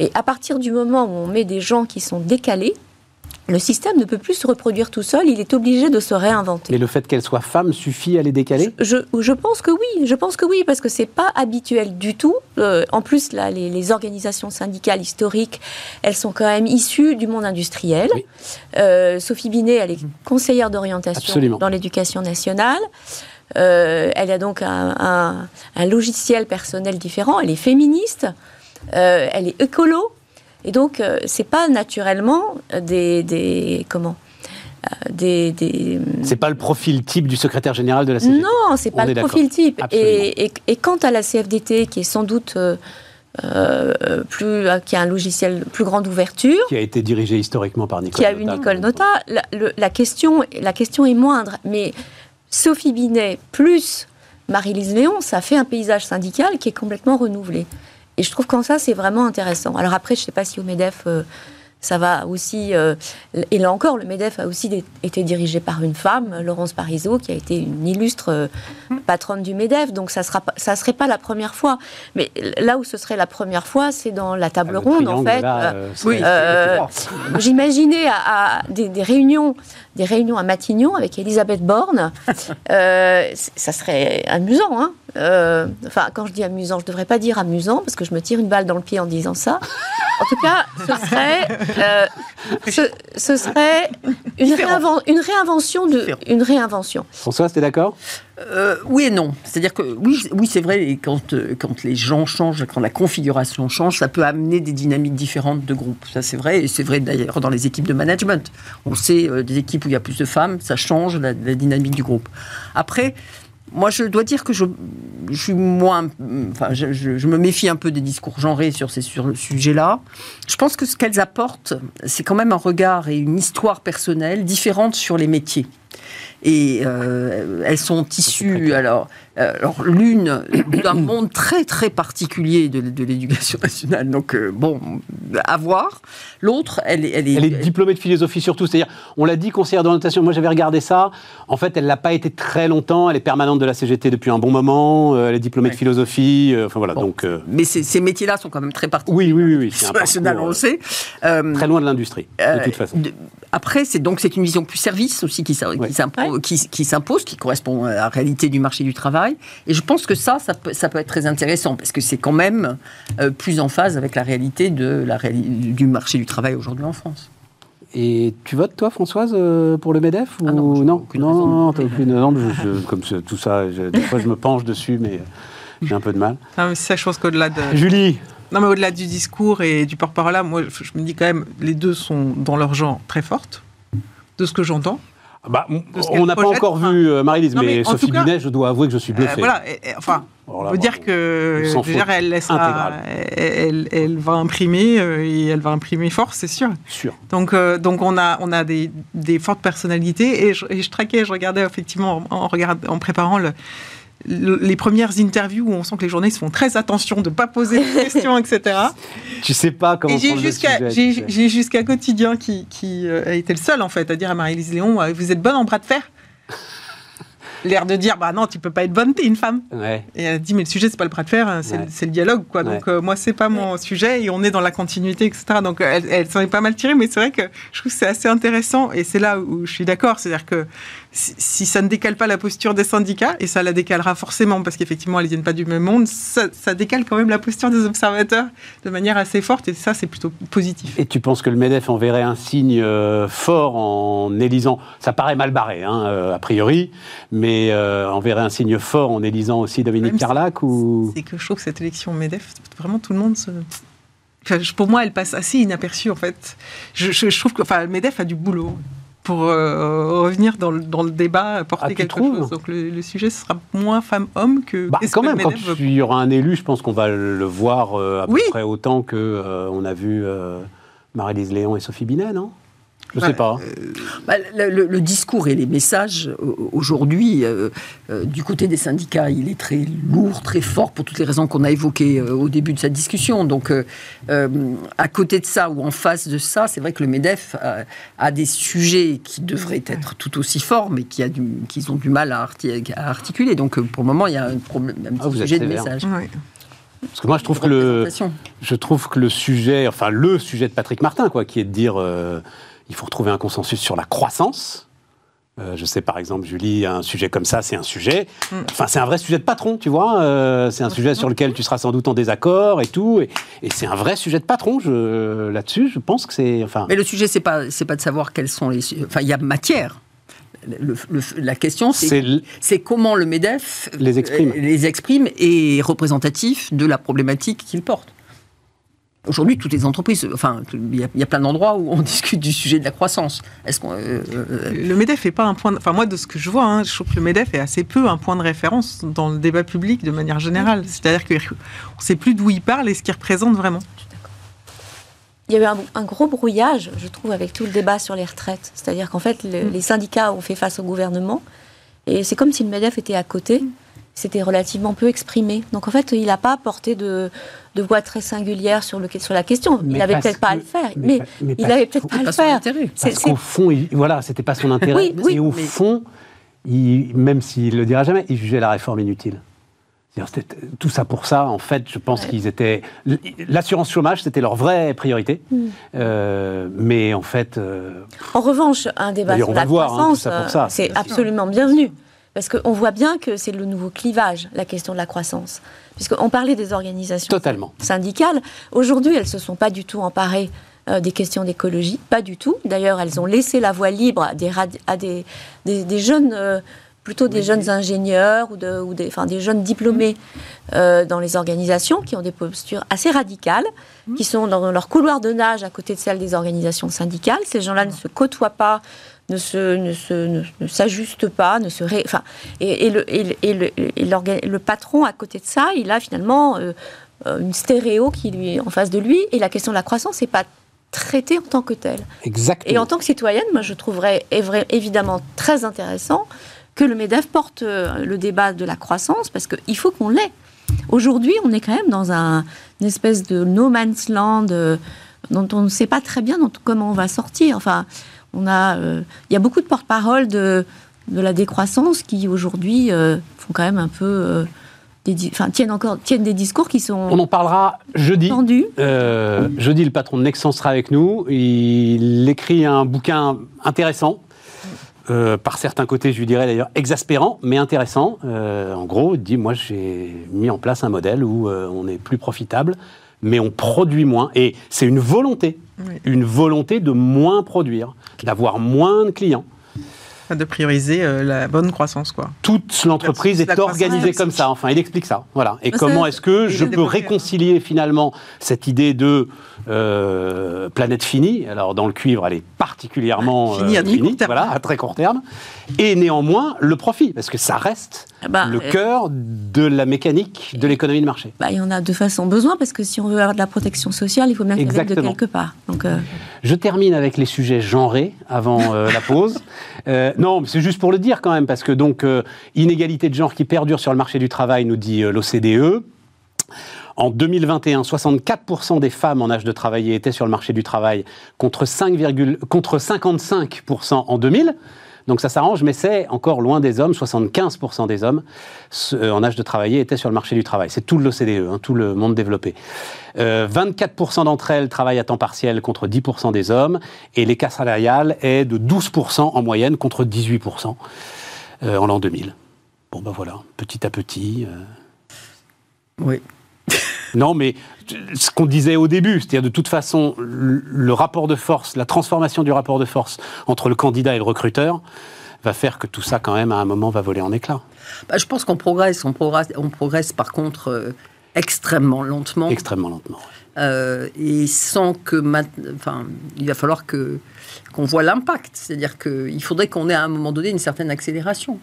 Et à partir du moment où on met des gens qui sont décalés, le système ne peut plus se reproduire tout seul, il est obligé de se réinventer. Mais le fait qu'elle soit femme suffit à les décaler? Je, je pense que oui, je pense que oui, parce que c'est pas habituel du tout. Euh, en plus, là, les, les organisations syndicales historiques, elles sont quand même issues du monde industriel. Oui. Euh, Sophie Binet, elle est conseillère d'orientation dans l'éducation nationale. Euh, elle a donc un, un- un logiciel personnel différent. Elle est féministe. Euh, elle est écolo. Et donc, euh, c'est pas naturellement des, des comment euh, des, des C'est pas le profil type du secrétaire général de la CGT. non, c'est pas le profil type. Et, et, et quant à la CFDT, qui est sans doute euh, euh, plus, euh, qui a un logiciel plus grande ouverture, Qui a été dirigé historiquement par Nicole qui a eu. Nicole Nota, la, le- la question, la question est moindre. Mais Sophie Binet plus Marie-Lise Léon, ça fait un paysage syndical qui est complètement renouvelé. Et je trouve qu'en ça, c'est vraiment intéressant. Alors après, je ne sais pas si au MEDEF, euh, Ça va aussi, euh, et là encore, le MEDEF a aussi été dirigé par une femme, Laurence Parisot, qui a été une illustre euh, patronne du MEDEF. Donc ça sera, pas- ça serait pas la première fois. Mais là où ce serait la première fois, c'est dans la table Le ronde, en fait. Oui, euh, J'imaginais à, à des, des réunions, des réunions à Matignon avec Elisabeth Borne. Euh, ça serait amusant, hein. Euh, enfin, quand je dis amusant, je devrais pas dire amusant parce que je me tire une balle dans le pied en disant ça. En tout cas, ce serait, euh, ce, ce serait une, Différent. réinven- une réinvention de, Différent. une réinvention. François, t'es d'accord? Euh, oui et non. C'est-à-dire que oui, oui c'est vrai, et quand, quand les gens changent, quand la configuration change, ça peut amener des dynamiques différentes de groupe. Ça, c'est vrai. Et c'est vrai d'ailleurs dans les équipes de management. On sait, euh, des équipes où il y a plus de femmes, ça change la, la dynamique du groupe. Après, moi, je dois dire que je, je suis moins. Enfin, je, je- je me méfie un peu des discours genrés sur ces sur le sujet-là. Je pense que ce qu'elles apportent, c'est quand même un regard et une histoire personnelle différente sur les métiers. Et euh, elles sont issues, alors, alors l'une d'un monde très très particulier de, de l'éducation nationale, donc euh, bon, à voir. L'autre, elle, est- elle est. Elle est diplômée de philosophie surtout, c'est-à-dire, on l'a dit, conseillère d'orientation. Moi, j'avais regardé ça. En fait, elle l'a pas été très longtemps. Elle est permanente de la CGT depuis un bon moment. Euh, elle est diplômée de philosophie. euh, Enfin voilà, Bon. donc euh, Mais ces, ces métiers-là sont quand même très particuliers. oui, oui, oui, oui. c'est nationale, on le sait. Euh, euh, Très loin de l'industrie, de Euh, toute façon. de- après, c'est donc c'est une vision plus service aussi qui, s'im- Ouais. qui s'impo- qui, qui s'impose, qui correspond à la réalité du marché du travail. Et je pense que ça, ça peut, ça peut être très intéressant parce que c'est quand même euh, plus en phase avec la réalité de la réali- du marché du travail aujourd'hui en France. Et tu votes, toi, Françoise, euh, pour le MEDEF ou... Ah non, non, aucune non, non, voter. t'as aucune. Non, je- je- comme c'est- tout ça, je- des fois, je me penche dessus, mais j'ai un peu de mal. Non, mais ça, je pense qu'au-delà de. Julie, Non, mais au-delà du discours et du porte-parole, moi, je me dis quand même, les deux sont dans leur genre très fortes, de ce que j'entends. Bah, on- n'a pas encore vu euh, Marie-Lise, mais, Sophie cas- Binet, je dois avouer que je suis Euh, bluffé. voilà, et- et- enfin, on peut dire que faute elle laissera, elle, elle va imprimer euh, et elle va imprimer fort, c'est sûr. Sûr. Donc, euh, donc on a, on a des, des fortes personnalités et je, et je traquais, je regardais effectivement en, en, regard- en préparant le- le- les premières interviews où on sent que les journalistes font très attention de ne pas poser de questions, etc. Tu sais pas comment j'ai jusqu'à j'ai- jusqu'à quotidien qui, qui euh, a été le seul en fait à dire à Marie-Lise Léon euh, vous êtes bonne en bras de fer. L'air de dire bah non tu peux pas être bonne t'es une femme. Ouais. et elle dit mais le sujet c'est pas le bras de fer hein, c'est Ouais. le- dialogue quoi. Donc euh, moi c'est pas mon sujet et on est dans la continuité etc donc elle, elle s'en est pas mal tirée mais c'est vrai que je trouve que c'est assez intéressant et c'est là où je suis d'accord. C'est à dire que si, ça ne décale pas la posture des syndicats et ça la décalera forcément parce qu'effectivement elles viennent pas du même monde ça, ça décale quand même la posture des observateurs de manière assez forte et ça c'est plutôt positif Et tu penses que le MEDEF enverrait un signe euh, fort en élisant, ça paraît mal barré, hein, euh, a priori, mais euh, enverrait un signe fort en élisant aussi Dominique Carlac ou... c'est que je trouve que cette élection MEDEF, vraiment tout le monde se. Enfin, pour moi, elle passe assez inaperçue en fait. Je, je- je trouve que enfin, le MEDEF a du boulot pour euh, revenir dans le, dans le débat, porter Ah, quelque chose. Donc le, le sujet sera moins femme-homme que. Bah, quand même, quand il y aura un élu, je pense qu'on va le voir euh, à Oui. peu près autant que euh, on a vu euh, Marie-Lise Léon et Sophie Binet, non? Je Bah, sais pas. Bah, le, le- le discours et les messages euh, aujourd'hui, euh, euh, du côté des syndicats, il est très lourd, très fort pour toutes les raisons qu'on a évoquées euh, au début de cette discussion. Donc, euh, euh, à côté de ça ou en face de ça, c'est vrai que le Medef a, a des sujets qui devraient être tout aussi forts, mais qui a du, qu'ils ont du mal à, arti- à articuler. Donc, euh, pour le moment, il y a un, problème, un petit Ah, sujet de sévère. message. Parce que moi, je trouve que le, je trouve que le sujet, enfin le sujet de Patrick Martin, quoi, qui est de dire, euh, il faut retrouver un consensus sur la croissance. Euh, je sais par exemple, Julie, un sujet comme ça, c'est un sujet. Mm. Enfin, c'est un vrai sujet de patron, tu vois. euh, c'est un sujet sur lequel tu seras sans doute en désaccord et tout. Et, et c'est un vrai sujet de patron. Je, là-dessus, je pense que c'est, enfin, Mais le sujet, c'est pas, c'est pas de savoir quels sont les. Enfin, il y a matière. Le- le- la question, c'est c'est l- c'est comment le MEDEF Les exprime. euh, les exprime et est représentatif de la problématique qu'il porte. Aujourd'hui, toutes les entreprises, enfin, il y, a- il y a plein d'endroits où on discute du sujet de la croissance. Est-ce qu'on euh, euh, Le MEDEF est pas un point. de- Enfin, moi, de ce que je vois, hein, je trouve que le MEDEF est assez peu un point de référence dans le débat public de manière générale. C'est-à-dire qu'on ne sait plus d'où il parle et ce qu'il représente vraiment. Il y a eu un, un gros brouillage, je trouve, avec tout le débat sur les retraites. C'est-à-dire qu'en fait, le- les syndicats ont fait face au gouvernement, et c'est comme si le MEDEF était à côté. C'était relativement peu exprimé. Donc en fait, il n'a pas porté de, de voix très singulière sur, le, sur la question. Il n'avait peut-être pas à le faire. mais Mais, pas- mais il n'avait peut-être pas à le faire. Parce qu'au fond, il- voilà, c'était pas son intérêt. Oui, oui, et au mais- fond, il- même s'il le dira jamais, il jugeait la réforme inutile. Tout ça pour ça, en fait, je pense qu'ils étaient. L'assurance chômage, c'était leur vraie priorité. Mm. Euh, mais en fait, euh, En revanche, un débat sur la voir, hein, croissance, euh, c'est absolument bienvenu. Parce qu'on voit bien que c'est le nouveau clivage, la question de la croissance. Puisqu'on parlait des organisations totalement. syndicales. Aujourd'hui, elles ne se sont pas du tout emparées euh, des questions d'écologie, pas du tout. D'ailleurs, elles ont laissé la voie libre à des, radi- à des, des- des jeunes, euh, plutôt des jeunes ingénieurs ou, de- ou des, enfin, des jeunes diplômés euh, dans les organisations qui ont des postures assez radicales, qui sont dans leur couloir de nage à côté de celles des organisations syndicales. Ces gens-là ne se côtoient pas, ne se, ne se, ne, ne s'ajustent pas, ne se ré- enfin, et, et le, et, le- et le, et l'orga- le patron à côté de ça, il a finalement euh, euh, une stéréo qui lui est en face de lui, et la question de la croissance n'est pas traitée en tant que telle. Exactement. Et en tant que citoyenne, moi, je trouverais évidemment très intéressant que le MEDEF porte euh, le débat de la croissance, parce qu'il faut qu'on l'ait. Aujourd'hui, on est quand même dans un, une espèce de no man's land dont on ne sait pas très bien dont- comment on va sortir. Enfin, on a, euh, il y a beaucoup de porte-parole de, de la décroissance qui aujourd'hui euh, font quand même un peu, euh, des, enfin, tiennent encore, tiennent des discours qui On sont en parlera jeudi. Euh, jeudi, le patron de Nexon sera avec nous. Il écrit un bouquin intéressant. euh, par certains côtés, je lui dirais d'ailleurs exaspérant, mais intéressant. Euh, en gros, il dit Moi, j'ai mis en place un modèle où on est plus profitable, mais on produit moins. Et c'est une volonté, Oui. une volonté de moins produire, d'avoir moins de clients. De prioriser euh, la bonne croissance, quoi. toute l'entreprise est organisée comme ça. Enfin, il explique ça. Voilà. Et comment est-ce que je peux développé, réconcilier finalement cette idée de euh, planète finie? Alors, dans le cuivre, elle est particulièrement Finie à très court terme. voilà, à très court terme. Et néanmoins, le profit, parce que ça reste Ah bah, le euh, cœur de la mécanique de l'économie de marché. Bah, il y en a de façon besoin, parce que si on veut avoir de la protection sociale, il faut bien qu'elle vienne de quelque part. Donc, euh, Je termine avec les sujets genrés avant euh, la pause. Euh, non, c'est juste pour le dire quand même, parce que donc euh, inégalité de genre qui perdure sur le marché du travail, nous dit euh, l'OCDE. En 2021, 64% des femmes en âge de travailler étaient sur le marché du travail contre, 5, contre 55% en 2000. Donc ça s'arrange, mais c'est encore loin des hommes. 75% des hommes euh, en âge de travailler étaient sur le marché du travail. C'est tout l'OCDE, hein, tout le monde développé. Euh, 24% d'entre elles travaillent à temps partiel contre 10% des hommes. Et l'écart salarial est de 12% en moyenne contre 18% euh, en l'an 2000. Bon ben voilà, petit à petit. euh, Oui. non, mais ce qu'on disait au début, c'est-à-dire de toute façon, le rapport de force, la transformation du rapport de force entre le candidat et le recruteur va faire que tout ça, quand même, à un moment, va voler en éclats. Bah, je pense qu'on progresse, on progresse, on progresse par contre euh, extrêmement lentement. Extrêmement lentement. Euh, et sans que enfin, il va falloir que qu'on voit l'impact. C'est-à-dire qu'il faudrait qu'on ait à un moment donné une certaine accélération.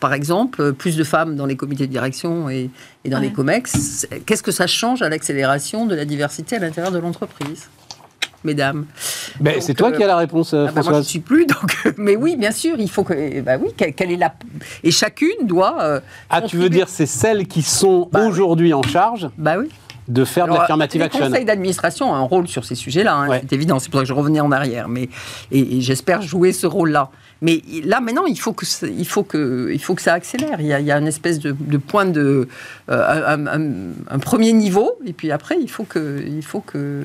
Par exemple, euh, plus de femmes dans les comités de direction et, et dans Ouais. les COMEX. Qu'est-ce que ça change à l'accélération de la diversité à l'intérieur de l'entreprise? Mesdames. Ben, c'est toi euh, qui as la réponse, euh, Ah bah, moi, je Françoise. ne suis plus, donc. Mais oui, bien sûr, il faut que. Bah oui, quelle, quelle est la. Et chacune doit. euh, Ah, tu veux dire, c'est celles qui sont Bah oui. aujourd'hui en charge? Bah oui. De faire de l'affirmative action. conseils d'administration ont un rôle sur ces sujets-là, hein, Ouais. c'est évident. C'est pour ça que je revenais en arrière, mais et, et j'espère jouer ce rôle-là. Mais là, maintenant, il faut que ça- il faut que il faut que ça accélère. Il y a, il y a une espèce de, de point de euh, un, un- un premier niveau, et puis après, il faut que il faut que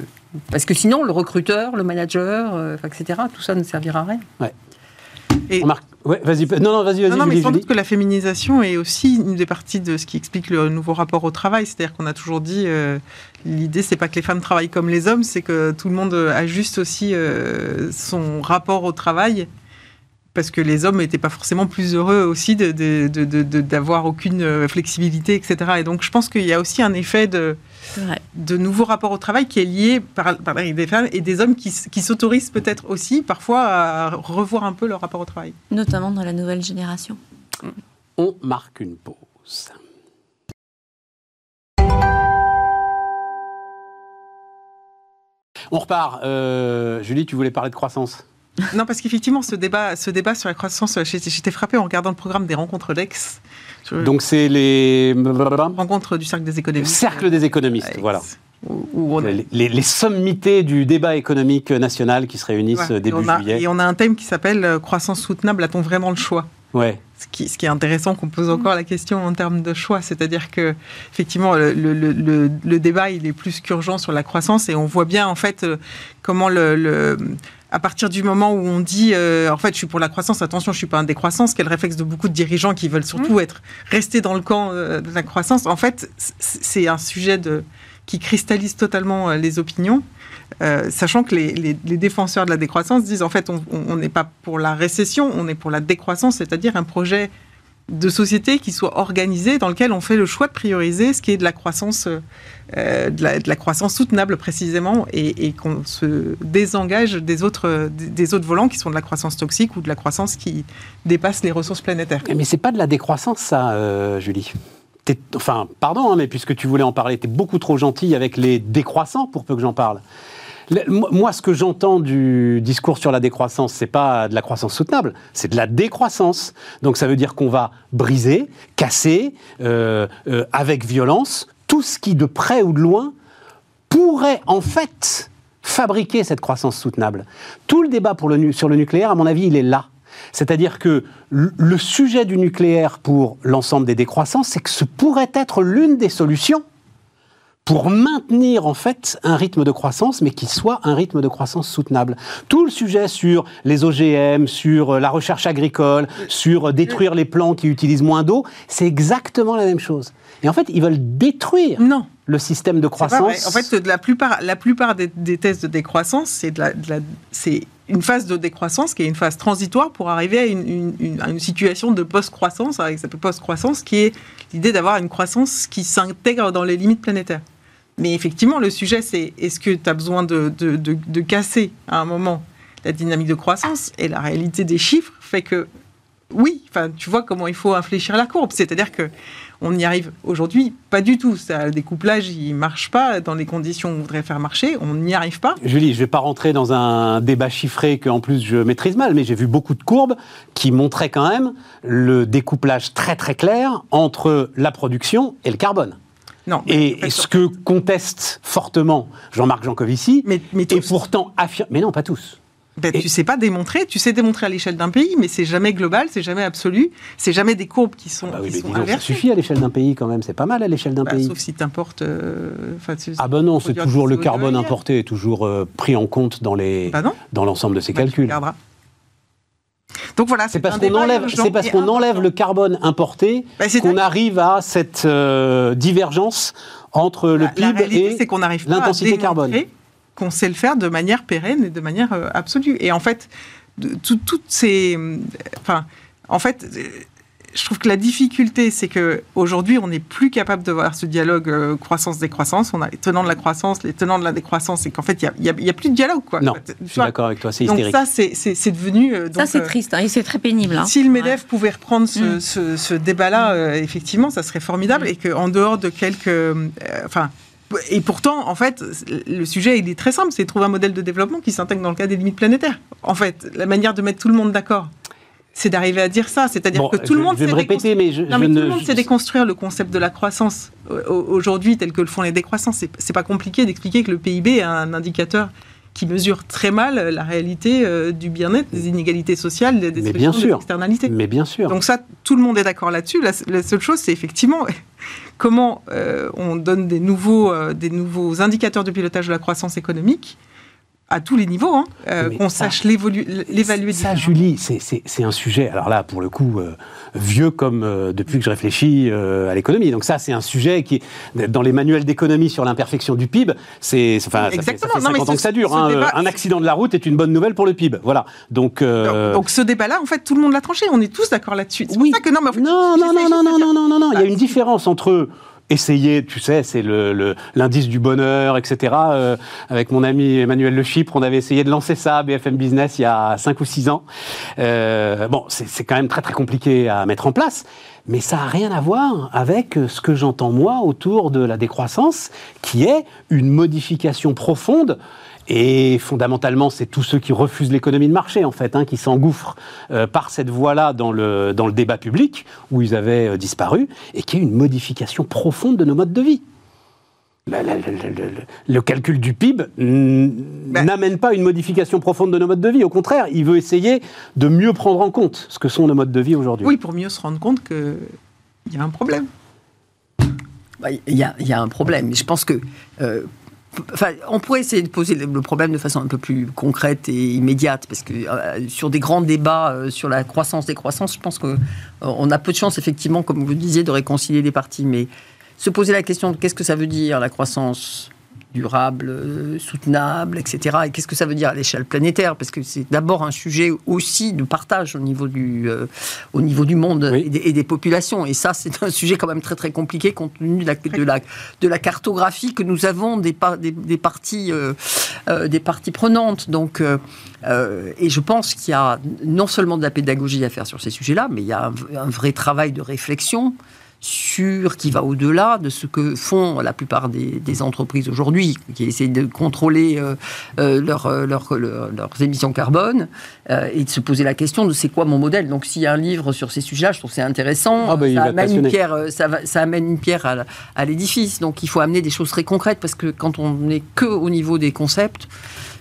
parce que sinon, le recruteur, le manager, euh, etc. Tout ça ne servira à rien. Et- Remarque- Ouais, vas-y. Non, non, vas-y, vas-y. Non, non, mais Julie, sans Julie. doute que la féminisation est aussi une des parties de ce qui explique le nouveau rapport au travail. C'est-à-dire qu'on a toujours dit, euh, l'idée, c'est pas que les femmes travaillent comme les hommes, c'est que tout le monde ajuste aussi euh, son rapport au travail. Parce que les hommes n'étaient pas forcément plus heureux aussi d'avoir aucune euh, flexibilité, etc. Et donc, je pense qu'il y a aussi un effet de, de nouveau rapport au travail qui est lié par, par des femmes et des hommes qui s'autorisent peut-être aussi parfois à revoir un peu leur rapport au travail. Notamment dans la nouvelle génération. On marque une pause. On repart. Euh, Julie, tu voulais parler de croissance? Non, parce qu'effectivement, ce débat, ce débat sur la croissance, j'étais frappé en regardant le programme des rencontres d'Aix. Donc c'est les rencontres du cercle des économistes. Cercle des économistes, voilà. Où, les, les, sommités du débat économique national qui se réunissent début juillet. Et on a un thème qui s'appelle euh, croissance soutenable. A-t-on vraiment le choix? Ouais. Ce qui, ce qui, est intéressant qu'on pose encore la question en termes de choix, c'est-à-dire que effectivement le, le, le, le, débat il est plus qu'urgent sur la croissance et on voit bien en fait euh, comment le, à partir du moment où on dit euh, en fait je suis pour la croissance, attention je suis pas un décroissance, quel réflexe de beaucoup de dirigeants qui veulent surtout mmh. être restés dans le camp de la croissance. En fait c'est un sujet de qui cristallise totalement les opinions. Euh, sachant que les, défenseurs de la décroissance disent en fait on n'est pas pour la récession, on est pour la décroissance, c'est-à-dire un projet de société qui soit organisé dans lequel on fait le choix de prioriser ce qui est de la croissance, euh, de, la, croissance soutenable précisément et, qu'on se désengage des autres, des autres volants qui sont de la croissance toxique ou de la croissance qui dépasse les ressources planétaires. Mais c'est pas de la décroissance ça, euh, Julie enfin, pardon, hein, mais puisque tu voulais en parler, tu es beaucoup trop gentil avec les décroissants pour peu que j'en parle. Moi, ce que j'entends du discours sur la décroissance, c'est pas de la croissance soutenable, c'est de la décroissance. Donc ça veut dire qu'on va briser, casser, euh, euh, avec violence, tout ce qui, de près ou de loin, pourrait en fait fabriquer cette croissance soutenable. Tout le débat sur le nucléaire, à mon avis, il est là. C'est-à-dire que le sujet du nucléaire pour l'ensemble des décroissances, c'est que ce pourrait être l'une des solutions pour maintenir en fait un rythme de croissance, mais qui soit un rythme de croissance soutenable. Tout le sujet sur les OGM, sur euh, la recherche agricole, sur euh, détruire les plants qui utilisent moins d'eau, c'est exactement la même chose. Et en fait, ils veulent détruire non. le système de croissance. En fait, la plupart, la plupart des, tests de décroissance, c'est de la, c'est une phase de décroissance qui est une phase transitoire pour arriver à une, une situation de post-croissance, avec cette post-croissance qui est l'idée d'avoir une croissance qui s'intègre dans les limites planétaires. Mais effectivement, le sujet, c'est est-ce que tu as besoin de, casser à un moment la dynamique de croissance Et la réalité des chiffres fait que oui, tu vois comment il faut infléchir la courbe. C'est-à-dire que on y arrive aujourd'hui pas du tout. Ça, le découplage, il marche pas dans les conditions qu'on voudrait faire marcher. On n'y arrive pas. Julie, je vais pas rentrer dans un débat chiffré que en plus je maîtrise mal, mais j'ai vu beaucoup de courbes qui montraient quand même le découplage très très clair entre la production et le carbone. Non, et ce que conteste fortement Jean-Marc Jancovici, mais, et pourtant affirme. Mais non, pas tous. Ben, Tu sais pas démontrer, tu sais démontrer à l'échelle d'un pays, mais c'est jamais global, c'est jamais absolu, c'est jamais des courbes qui sont, ah bah oui, Ça suffit à l'échelle d'un pays quand même, c'est pas mal à l'échelle d'un bah, pays. Sauf si tu importes. Euh, ah ben non, c'est toujours le carbone importé, toujours euh, pris en compte dans les, bah dans l'ensemble de ces calculs. Donc voilà, c'est parce qu'on enlève, c'est parce qu'on enlève le carbone importé bah, qu'on arrive à cette euh, divergence entre le PIB et l'intensité carbone. Qu'on sait le faire de manière pérenne et de manière euh, absolue. Et en fait, toutes ces, euh, enfin, en fait, je trouve que la difficulté, c'est que aujourd'hui, on n'est plus capable de voir ce dialogue euh, croissance-décroissance. On a les tenants de la croissance, les tenants de la décroissance, et qu'en fait, il n'y a, a, plus de dialogue. Quoi. Non, je suis d'accord avec toi, c'est hystérique. Donc ça, c'est devenu... Euh, ça, c'est euh, triste, hein, et c'est très pénible. Hein. Si le MEDEF pouvait reprendre ce, mm. ce, débat-là, effectivement, ça serait formidable, mm. et qu'en dehors de quelques... Enfin, et pourtant, en fait, le sujet, il est très simple, c'est de trouver un modèle de développement qui s'intègre dans le cadre des limites planétaires. En fait, la manière de mettre tout le monde d'accord c'est d'arriver à dire ça. C'est-à-dire que tout le monde sait répéter, mais, je, tout le monde sait déconstruire le concept de la croissance aujourd'hui tel que le font les décroissances. C'est pas compliqué d'expliquer que le PIB est un indicateur qui mesure très mal la réalité euh, du bien-être, des inégalités sociales, des, mais bien sûr. externalités. Mais bien sûr. Donc ça, tout le monde est d'accord là-dessus. La, seule chose, c'est effectivement comment euh, on donne des nouveaux, euh, des nouveaux indicateurs de pilotage de la croissance économique à tous les niveaux, hein, euh, qu'on sache l'évaluer. Ça, Julie, c'est un sujet, alors là, pour le coup, euh, vieux comme euh, depuis que je réfléchis à l'économie. Donc ça, c'est un sujet qui, dans les manuels d'économie sur l'imperfection du PIB, c'est enfin, ça fait, ça fait 50 ans que ça dure. Hein, un accident de la route est une bonne nouvelle pour le PIB. Voilà. Donc, donc, ce débat-là, en fait, tout le monde l'a tranché. On est tous d'accord là-dessus. Oui. que non, mais en fait, non, non, non, non, non, non, non, non, non, Il y a une différence entre essayer, tu sais, c'est l'indice le, du bonheur, etc. Euh, avec mon ami Emmanuel Le Chypre, on avait essayé de lancer ça à BFM Business il y a 5 ou 6 ans. Euh, bon, c'est quand même très très compliqué à mettre en place, mais ça n'a rien à voir avec ce que j'entends moi autour de la décroissance, qui est une modification profonde Et fondamentalement, c'est tous ceux qui refusent l'économie de marché, en fait, hein, qui s'engouffrent euh, par cette voie-là dans le, dans le débat public, où ils avaient euh, disparu, et qui est une modification profonde de nos modes de vie. Le, le- le- le- le calcul du PIB n'amène pas une modification profonde de nos modes de vie. Au contraire, il veut essayer de mieux prendre en compte ce que sont nos modes de vie aujourd'hui. Oui, pour mieux se rendre compte qu'il y a un problème. Bah, Il y, a, il y a un problème. Je pense que. euh, On pourrait essayer de poser le problème de façon un peu plus concrète et immédiate, parce que euh, sur des grands débats euh, sur la croissance des croissances, je pense qu'on a peu de chance, effectivement, comme vous le disiez, de réconcilier les partis. Mais se poser la question de qu'est-ce que ça veut dire la croissance? Durable, euh, soutenable, etc. Et qu'est-ce que ça veut dire à l'échelle planétaire? Parce que c'est d'abord un sujet aussi de partage au niveau du, euh, au niveau du monde Oui. et, des, et des populations. Et ça, c'est un sujet quand même très très compliqué compte tenu de la, de la, de la cartographie que nous avons des, par- des, des parties, euh, euh, des parties prenantes. Donc, et je pense qu'il y a non seulement de la pédagogie à faire sur ces sujets-là, mais il y a un, un vrai travail de réflexion sur qui va au-delà de ce que font la plupart des, des entreprises aujourd'hui, qui essaient de contrôler euh, euh, leur, euh, leur- leur- leurs émissions carbone euh, et de se poser la question de c'est quoi mon modèle. Donc s'il y a un livre sur ces sujets-là, je trouve c'est intéressant. Ah bah, ça, amène une pierre, ça, va- ça amène une pierre à, à l'édifice. Donc il faut amener des choses très concrètes parce que quand on n'est que au niveau des concepts,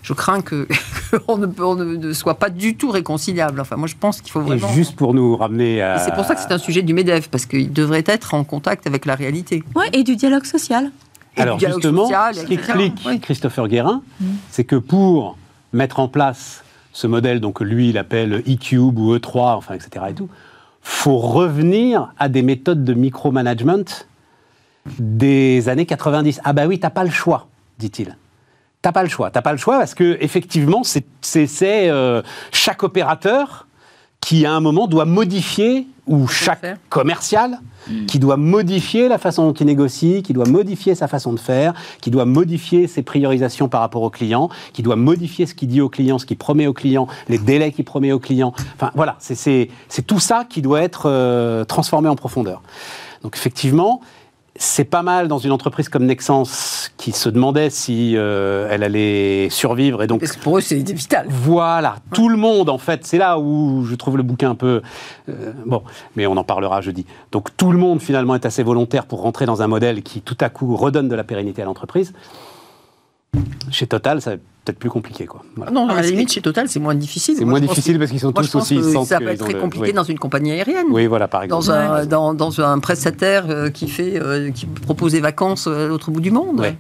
je crains que qu'on ne, peut- on ne, soit pas du tout réconciliable. Enfin, moi je pense qu'il faut Et vraiment. juste pour nous ramener à... C'est pour ça que c'est un sujet du MEDEF, parce qu'il devrait être en contact avec la réalité. Ouais, et du dialogue social. Et Alors dialogue justement, social, ce qu'explique Oui. Christopher Guérin, c'est que pour mettre en place ce modèle, donc lui il appelle E-Cube ou E3, enfin etc. et tout, faut revenir à des méthodes de micromanagement des années 90. Ah bah oui, t'as pas le choix, dit-il. T'as pas le choix. T'as pas le choix parce que effectivement, c'est c'est- c'est, euh, chaque opérateur qui à un moment doit modifier ou chaque commercial qui doit modifier la façon dont il négocie, qui doit modifier sa façon de faire, qui doit modifier ses priorisations par rapport au client, qui doit modifier ce qu'il dit au client, ce qu'il promet au client, les délais qu'il promet au client. Enfin voilà, c'est tout ça qui doit être euh, transformé en profondeur. Donc effectivement, c'est pas mal dans une entreprise comme Nexens qui se demandait si euh, elle allait survivre et donc Parce que pour eux, c'est vital. voilà, tout le monde en fait, c'est là où je trouve le bouquin un peu euh, bon, mais on en parlera jeudi. Donc tout le monde finalement est assez volontaire pour rentrer dans un modèle qui tout à coup redonne de la pérennité à l'entreprise. Chez Total, ça va être peut-être plus compliqué quoi. Voilà. Non, à la limite, chez Total, c'est moins difficile. C'est Moi, moins difficile que- parce qu'ils sont moi, je tous pense aussi que Ça peut être très compliqué dans une compagnie aérienne. Oui, voilà par exemple. Dans un, dans, dans un prestataire euh, qui, fait, euh, qui propose des vacances euh, à l'autre bout du monde. Ouais.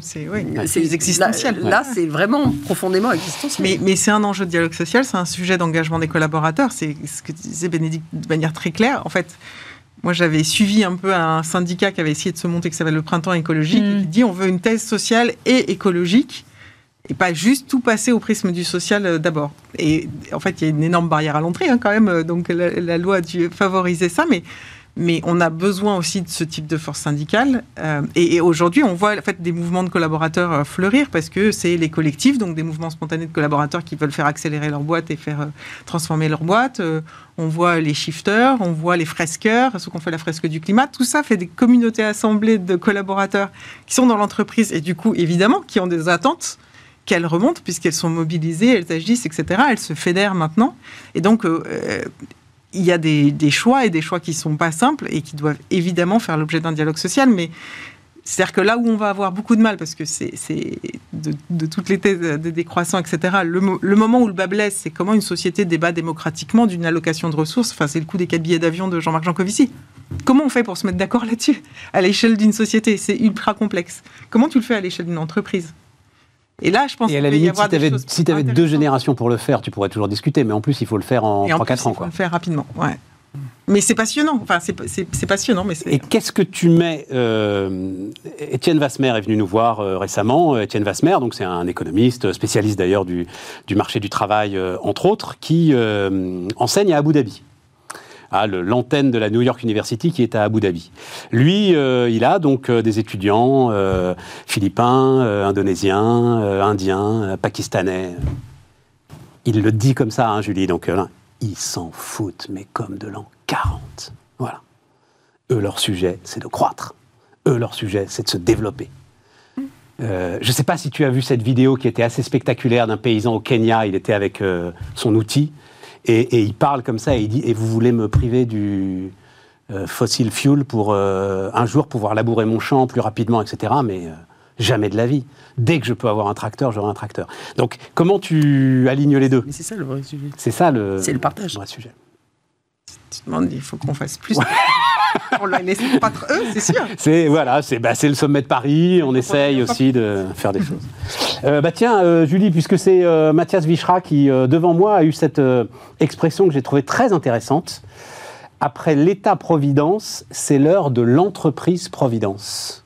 C'est oui, existentiel. Là, là, c'est vraiment profondément existentiel. Mais, mais c'est un enjeu de dialogue social, c'est un sujet d'engagement des collaborateurs. C'est ce que disait Bénédicte de manière très claire. En fait, moi, j'avais suivi un peu un syndicat qui avait essayé de se monter, qui s'appelle le Printemps écologique, Mm. et qui dit on veut une thèse sociale et écologique, et pas juste tout passer au prisme du social euh, d'abord. Et en fait, il y a une énorme barrière à l'entrée hein, quand même, donc la, la loi a dû favoriser ça, mais mais on a besoin aussi de ce type de force syndicale. Euh, et, aujourd'hui, on voit en fait, des mouvements de collaborateurs euh, fleurir parce que c'est les collectifs, donc des mouvements spontanés de collaborateurs qui veulent faire accélérer leur boîte et faire euh, transformer leur boîte. On voit les shifters, on voit les fresqueurs, ceux qui ont fait la fresque du climat. Tout ça fait des communautés assemblées de collaborateurs qui sont dans l'entreprise et du coup, évidemment, qui ont des attentes qu'elles remontent puisqu'elles sont mobilisées, elles agissent, etc. Elles se fédèrent maintenant. Et donc, il y a des, des choix et des choix qui sont pas simples et qui doivent évidemment faire l'objet d'un dialogue social, mais c'est-à-dire que là où on va avoir beaucoup de mal, parce que c'est de, toutes les thèses de décroissants, etc., le moment où le bas blesse, c'est comment une société débat démocratiquement d'une allocation de ressources. Enfin, c'est le coup des quatre billets d'avion de Jean-Marc Jancovici. Comment on fait pour se mettre d'accord là-dessus À l'échelle d'une société, c'est ultra complexe. Comment tu le fais à l'échelle d'une entreprise? Et là, je pense Et à la y limite, avoir si tu avais, si deux générations pour le faire, tu pourrais toujours discuter, mais en plus, il faut le faire en Et en 3-4 plus, ans. il faut le faire rapidement. Ouais. Mais c'est passionnant. Enfin, c'est passionnant, mais Et qu'est-ce que tu mets euh, Étienne Vasmer est venu nous voir euh, récemment. Étienne Vasmer, donc c'est un économiste, spécialiste d'ailleurs du, du marché du travail, euh, entre autres, qui euh, enseigne à Abu Dhabi. L'antenne de la New York University qui est à Abu Dhabi. Lui, euh, il a donc euh, des étudiants euh, philippins, indonésiens, indiens, pakistanais. Il le dit comme ça, hein, Julie. Donc, ils s'en foutent, mais comme de l'an 40. Voilà. Eux, leur sujet, c'est de croître. Eux, leur sujet, c'est de se développer. Je ne sais pas si tu as vu cette vidéo qui était assez spectaculaire d'un paysan au Kenya. Il était avec son outil et, et il parle comme ça et il dit Et vous voulez me priver du euh, fossil fuel pour euh, un jour pouvoir labourer mon champ plus rapidement, etc. Mais euh, jamais de la vie. Dès que je peux avoir un tracteur, j'aurai un tracteur. Donc, comment tu alignes les deux? Mais c'est ça le vrai sujet. C'est ça le, C'est le partage. vrai sujet. Tu te demandes, il faut qu'on fasse plus. on l'a laissé pas trop. Eux, c'est sûr. C'est voilà, c'est bah, c'est le sommet de Paris. On essaye aussi de faire des choses. Euh, bah tiens, euh, Julie, puisque c'est euh, Mathias Vichra qui euh, devant moi a eu cette euh, expression que j'ai trouvée très intéressante. Après l'État-providence, c'est l'heure de l'entreprise-providence.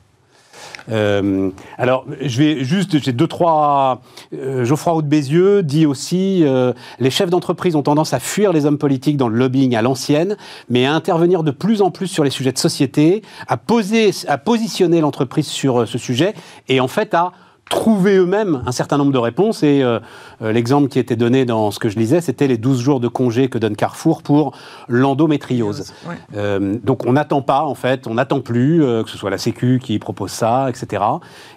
Euh, alors, je vais juste, j'ai deux, trois. euh, Geoffroy Roux de Bézieux dit aussi euh, les chefs d'entreprise ont tendance à fuir les hommes politiques dans le lobbying à l'ancienne, mais à intervenir de plus en plus sur les sujets de société, à, poser, à positionner l'entreprise sur euh, ce sujet et en fait à trouver eux-mêmes un certain nombre de réponses. Et euh, euh, l'exemple qui était donné dans ce que je lisais, c'était les 12 jours de congé que donne Carrefour pour l'endométriose. Ouais. Euh, donc on n'attend pas, en fait, on n'attend plus euh, que ce soit la Sécu qui propose ça, etc.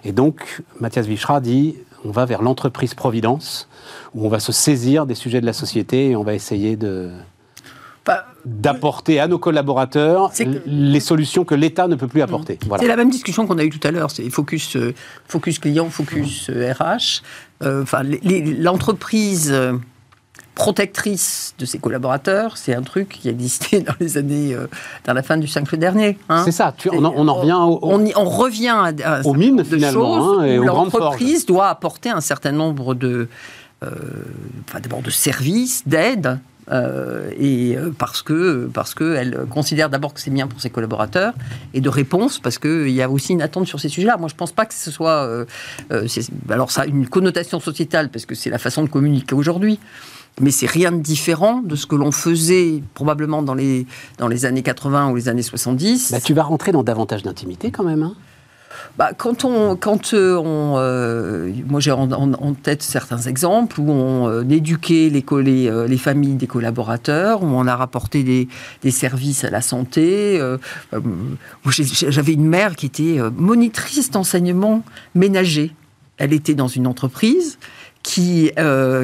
Et donc Mathias Vichra dit on va vers l'entreprise-providence, où on va se saisir des sujets de la société et on va essayer de Bah, d'apporter à nos collaborateurs que- les solutions que l'État ne peut plus apporter. Voilà. C'est la même discussion qu'on a eue tout à l'heure. C'est focus, euh, focus client, focus euh, RH. Euh, Enfin, les- les- l'entreprise euh, protectrice de ses collaborateurs, c'est un truc qui existait dans les années, euh, dans la fin du siècle dernier. hein. C'est ça, tu- on, en- on en revient au, au- On, y- on revient à, à un Aux certain mines, de finalement, hein, et où aux grandes l'entreprise doit apporter un certain nombre de, euh, enfin, d'abord de services, d'aides. Euh, et euh, parce que parce que elle considère d'abord que c'est bien pour ses collaborateurs et de réponses parce que il y a aussi une attente sur ces sujets-là. Moi, je pense pas que ce soit euh, alors ça a une connotation sociétale parce que c'est la façon de communiquer aujourd'hui. Mais c'est rien de différent de ce que l'on faisait probablement dans les, dans les années 80 ou les années 70. Bah, tu vas rentrer dans davantage d'intimité quand même. hein. Bah, quand on, quand euh, on, euh, moi j'ai en, tête certains exemples où on euh, éduquait les, familles des collaborateurs, où on a rapporté des, services à la santé. J'avais une mère qui était monitrice d'enseignement ménager. Elle était dans une entreprise qui,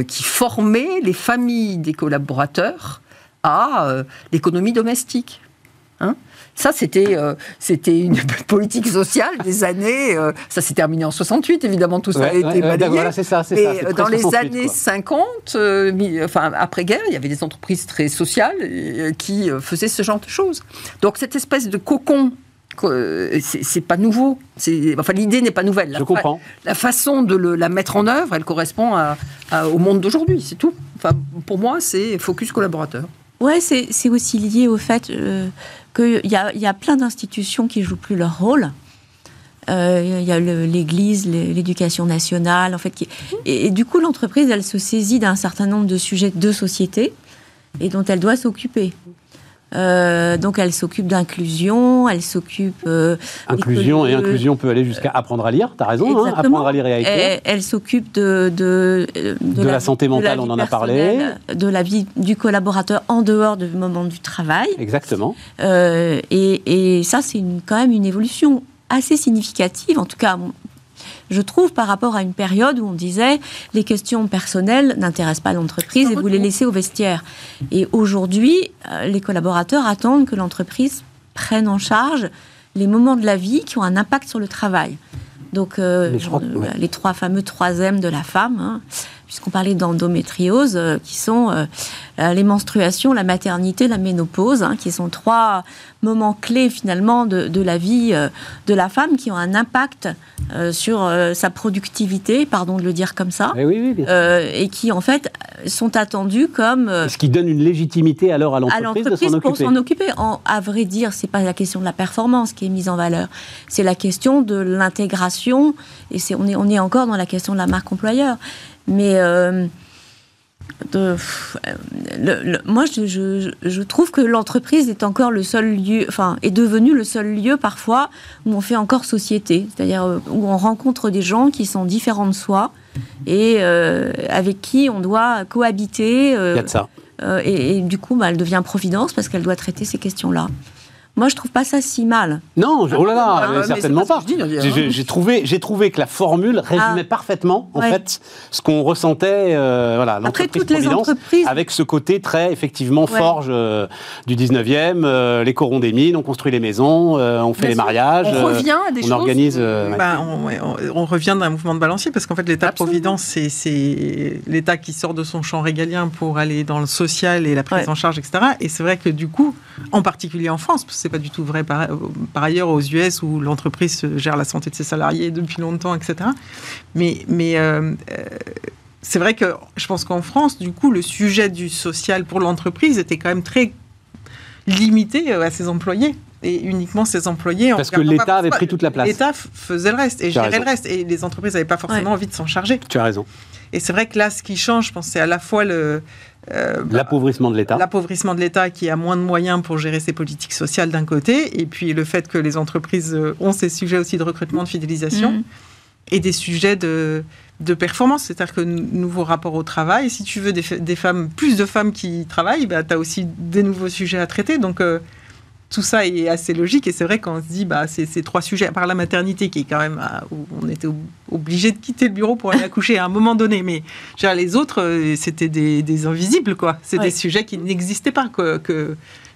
qui formait les familles des collaborateurs à l'économie domestique. Hein ça, c'était euh, c'était une politique sociale des années. euh, ça s'est terminé en 68, évidemment, tout ça a été ouais, balayé. voilà, c'est ça, Mais euh, dans les 68, années quoi. 50, euh, mi- enfin après-guerre, il y avait des entreprises très sociales qui faisaient ce genre de choses. Donc cette espèce de cocon, co- c'est pas nouveau. Enfin, l'idée n'est pas nouvelle. La Je comprends. La façon de le- la mettre en œuvre, elle correspond à- à- au monde d'aujourd'hui, c'est tout. Enfin, pour moi, c'est focus collaborateur. Ouais, c'est c'est aussi lié au fait euh, qu'il y a, y a plein d'institutions qui jouent plus leur rôle. Euh, Il y a l'Église, l'é- l'éducation nationale, en fait. Et du coup, l'entreprise, elle se saisit d'un certain nombre de sujets de société et dont elle doit s'occuper. Euh, donc, elle s'occupe d'inclusion, elle s'occupe. euh, Inclusion et inclusion peut aller jusqu'à apprendre à lire, t'as raison, hein, apprendre à lire et à écrire. Elle, elle s'occupe de, de, euh, De la santé vie- mentale, la on en a parlé. De la vie du collaborateur en dehors du moment du travail. Exactement. Euh, et, et ça, c'est quand même une évolution assez significative, en tout cas, je trouve, par rapport à une période où on disait les questions personnelles n'intéressent pas l'entreprise et vous les laissez au vestiaire. Et aujourd'hui, euh, les collaborateurs attendent que l'entreprise prenne en charge les moments de la vie qui ont un impact sur le travail. Donc, euh, que- euh, ouais. les trois fameux trois M de la femme, hein, puisqu'on parlait d'endométriose, euh, qui sont euh, euh, les menstruations, la maternité, la ménopause, hein, qui sont trois moments clés finalement de, de la vie euh, de la femme qui ont un impact sur sa productivité, pardon de le dire comme ça, Eh oui, oui, et qui en fait sont attendus comme Ce qui donne une légitimité alors à l'entreprise de l'entreprise s'en pour s'en occuper. En, à vrai dire, c'est pas la question de la performance qui est mise en valeur, c'est la question de l'intégration. Et c'est on est on est encore dans la question de la marque employeur. Mais euh, de, pff, euh, le- le- moi, je, je- je trouve que l'entreprise est encore le seul lieu, enfin, est devenu le seul lieu parfois où on fait encore société, c'est-à-dire euh, où on rencontre des gens qui sont différents de soi et euh, avec qui on doit cohabiter. euh, Il y a de ça. et, et du coup, bah, elle devient providence parce qu'elle doit traiter ces questions-là. Moi, je trouve pas ça si mal. Non, oh là là, Ah, mais c'est certainement pas hein. J'ai- trouvé, j'ai trouvé que la formule résumait Ah. parfaitement, en Ouais. fait, ce qu'on ressentait, euh, voilà, Après, l'entreprise toutes les Providence, entreprises- avec ce côté très, effectivement, Ouais. forge euh, du 19e, euh, les corons des mines, on construit les maisons, euh, on fait Bien les sûr. mariages, On revient à des on choses. organise... euh, ouais. Bah, on, ouais, on- on revient d'un mouvement de balancier parce qu'en fait l'État-providence, c'est- c'est l'État qui sort de son champ régalien pour aller dans le social et la prise Ouais. en charge, etc. Et c'est vrai que du coup, en particulier en France, que c'est pas du tout vrai par, par ailleurs aux US où l'entreprise gère la santé de ses salariés depuis longtemps, etc. Mais, mais euh, euh, c'est vrai que je pense qu'en France, du coup, le sujet du social pour l'entreprise était quand même très limité euh, à ses employés. Et uniquement ses employés. en Parce que l'État avait pris toute la place. L'État faisait le reste et gérait le reste. Et les entreprises n'avaient pas forcément envie de s'en charger. Tu as raison. Et c'est vrai que là, ce qui change, je pense, c'est à la fois le. Euh, L'appauvrissement de l'État. L'appauvrissement de l'État qui a moins de moyens pour gérer ses politiques sociales d'un côté, et puis le fait que les entreprises euh, ont ces sujets aussi de recrutement, de fidélisation, Mhm. et des sujets de, de performance, c'est-à-dire que nouveau rapport au travail, si tu veux des femmes, plus de femmes qui travaillent, bah, tu as aussi des nouveaux sujets à traiter. Donc euh, tout ça est assez logique, et c'est vrai qu'on se dit, bah, c'est ces trois sujets, à part la maternité qui est quand même, à- où on était ob- obligé de quitter le bureau pour aller accoucher à un moment donné, mais dire, les autres, euh, c'était des, des invisibles, quoi. C'est Ouais. des sujets qui n'existaient pas, que,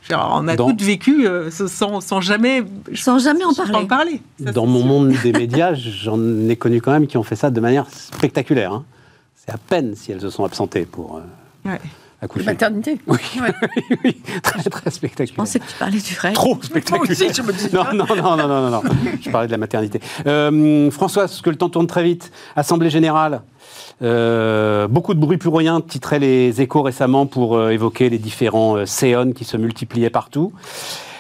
on a Dans- toutes vécu euh, sans, sans jamais, Sans jamais en sans parler. Ça, Dans mon sûr. monde des médias, j'en ai connu quand même qui ont fait ça de manière spectaculaire. hein. C'est à peine si elles se sont absentées pour euh, Ouais. Accoucher. Maternité. Oui, Ouais. oui, très très Je spectaculaire. pensais que tu parlais du rêve. Trop spectaculaire. aussi, je me dis- non, non, non, non, non, non, non. Je parlais de la maternité. Euh, François, parce que le temps tourne très vite? Assemblée générale. Euh, beaucoup de bruit pour rien, titrait les échos récemment pour euh, évoquer les différents euh, séons qui se multipliaient partout.